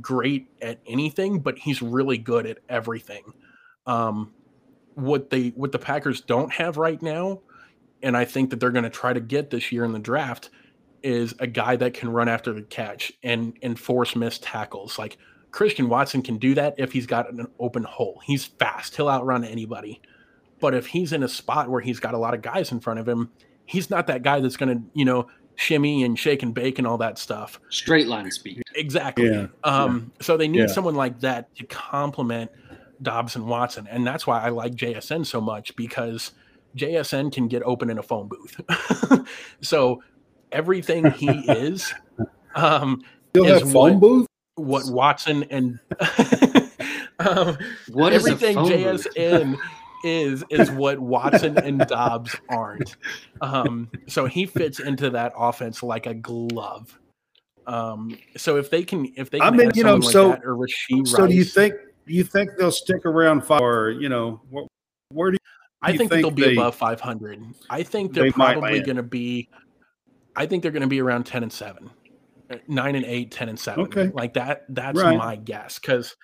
great at anything, but he's really good at everything. Um, what they what the Packers don't have right now, and I think that they're going to try to get this year in the draft is a guy that can run after the catch and and force missed tackles. Like Christian Watson can do that if he's got an open hole. He's fast. He'll outrun anybody. But if he's in a spot where he's got a lot of guys in front of him, he's not that guy that's going to, you know, shimmy and shake and bake and all that stuff. Straight line speed. Exactly. Yeah. Um, yeah. So they need yeah. someone like that to complement Doubs and Watson. And that's why I like JSN so much because JSN can get open in a phone booth. so everything he is um, Still is have phone what- booth? what Watson and um, What is a everything phone booth? JSN is is what Watson and Doubs aren't. Um, so he fits into that offense like a glove. Um, so if they can, if they I can, mean, add you know, someone so- like that or Rasheed So do you Rice, think you think they'll stick around five or you know wh- where do I think, think they'll be they- above 500. I think they're they probably going to be. I think they're going to be around 10 and seven, Uh, nine and eight, 10 and seven. Okay. like that. That's Right. my guess because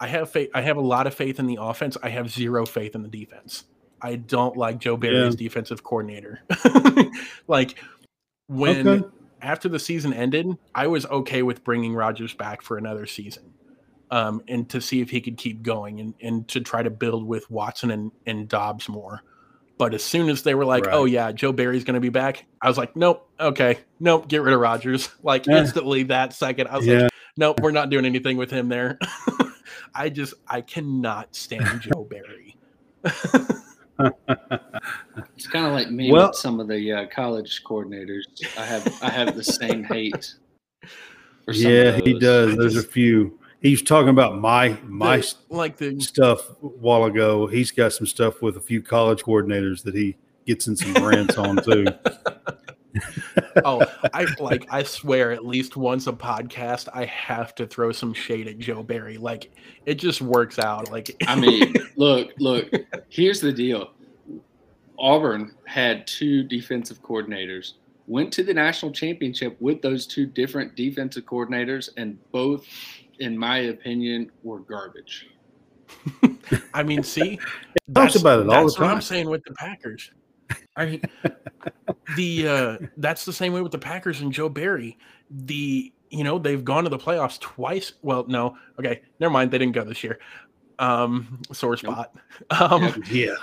I have faith. I have a lot of faith in the offense. I have zero faith in the defense. I don't like Joe Barry's defensive coordinator. like when Okay. after the season ended, I was okay with bringing Rodgers back for another season. Um, and to see if he could keep going and, and to try to build with Watson and, and Doubs more. But as soon as they were like, Right. oh, yeah, Joe Barry's going to be back, I was like, nope, okay, nope, get rid of Rodgers. Like Yeah. instantly that second, I was Yeah. like, nope, we're not doing anything with him there. I just, I cannot stand Joe Barry. It's kind of like me Well- with some of the uh, college coordinators. I have I have the same hate. for some of Yeah, he does. There's a few. He's talking about my my The- like the stuff a while ago. He's got some stuff with a few college coordinators that he gets in some rants on too. oh, I like I swear at least once a podcast I have to throw some shade at Joe Barry. Like it just works out. Like I mean, look, look. Here's the deal. Auburn had two defensive coordinators. Went to the national championship with those two different defensive coordinators, and both, in my opinion, were garbage. I mean, see, talks about it all that's the what I'm saying with the Packers. I mean, the uh, that's the same way with the Packers and Joe Barry. The you know they've gone to the playoffs twice. Well, no, okay, never mind. They didn't go this year. Um, sore spot. Um, Yeah,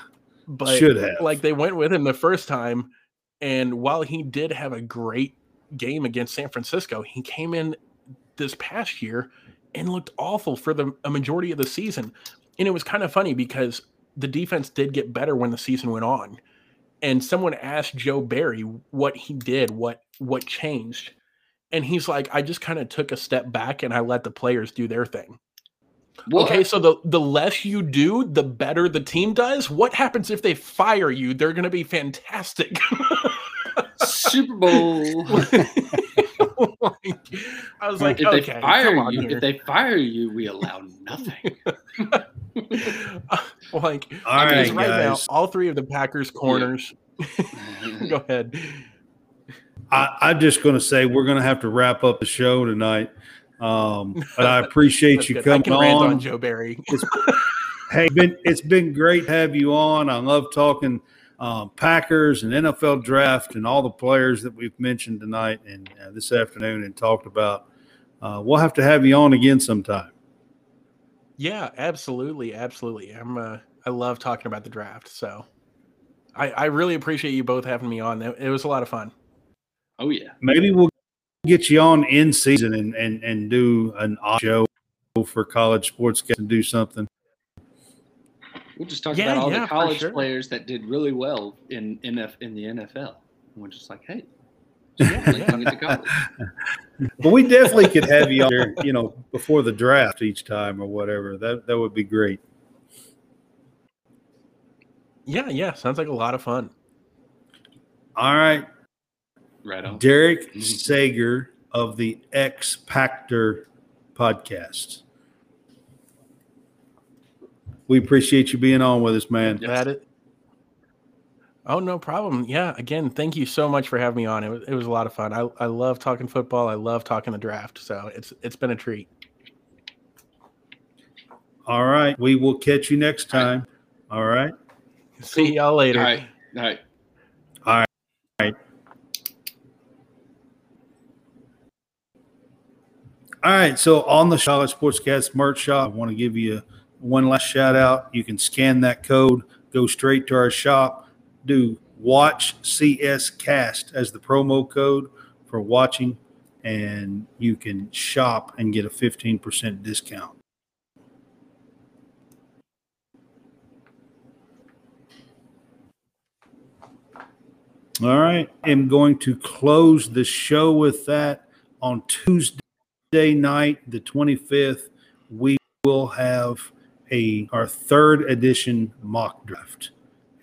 but should have. like they went with him the first time and while he did have a great game against San Francisco he came in this past year and looked awful for the a majority of the season and it was kind of funny because the defense did get better when the season went on and someone asked Joe Barry what he did what what changed and he's like I just kind of took a step back and I let the players do their thing Well, Okay, so the the less you do, the better the team does. What happens if they fire you? They're going to be fantastic. Super Bowl. Like, I was like, if okay, they fire come on you, here. if they fire you, we allow nothing. like, all right, right now, all three of the Packers corners. Go ahead. I, I'm just going to say we're going to have to wrap up the show tonight. Um, but I appreciate you good. I coming can rant on. on Joe Barry. Hey, been, it's been great to have you on. I love talking um, Packers and NFL draft and all the players that we've mentioned tonight and uh, this afternoon and talked about. Uh, we'll have to have you on again sometime. Yeah, absolutely, absolutely. I'm. Uh, I love talking about the draft. So, I I really appreciate you both having me on. It, it was a lot of fun. oh yeah. Maybe we'll get you on in season and, and, and do an odd show for college sports and do something. We'll just talk Yeah, about all yeah, the college sure. players that did really well in NF in the NFL. And we're just like, hey, Yeah, like, yeah. bring it to college. But we definitely could have you on there, you know, before the draft each time or whatever. That that would be great. Yeah, yeah. Sounds like a lot of fun. All right. Right on. Derek Mhm. Sager of the XPacktor podcast. We appreciate you being on with us, man. Yes. That it. Oh no problem. Yeah. Again, thank you so much for having me on. It was it was a lot of fun. I, I love talking football. I love talking the draft. So it's it's been a treat. All right. We will catch you next time. All right. See y'all later. All right. All right. All right. So on the Charlotte Sportscast merch shop, I want to give you one last shout out. You can scan that code, go straight to our shop, do watch CS cast as the promo code for watching, and you can shop and get a 15% discount. All right. I'm going to close the show with that. on Tuesday night, the 25th, we will have a our third edition mock draft.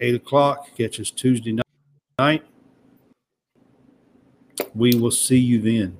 Eight o'clock. catches Tuesday night. We will see you then.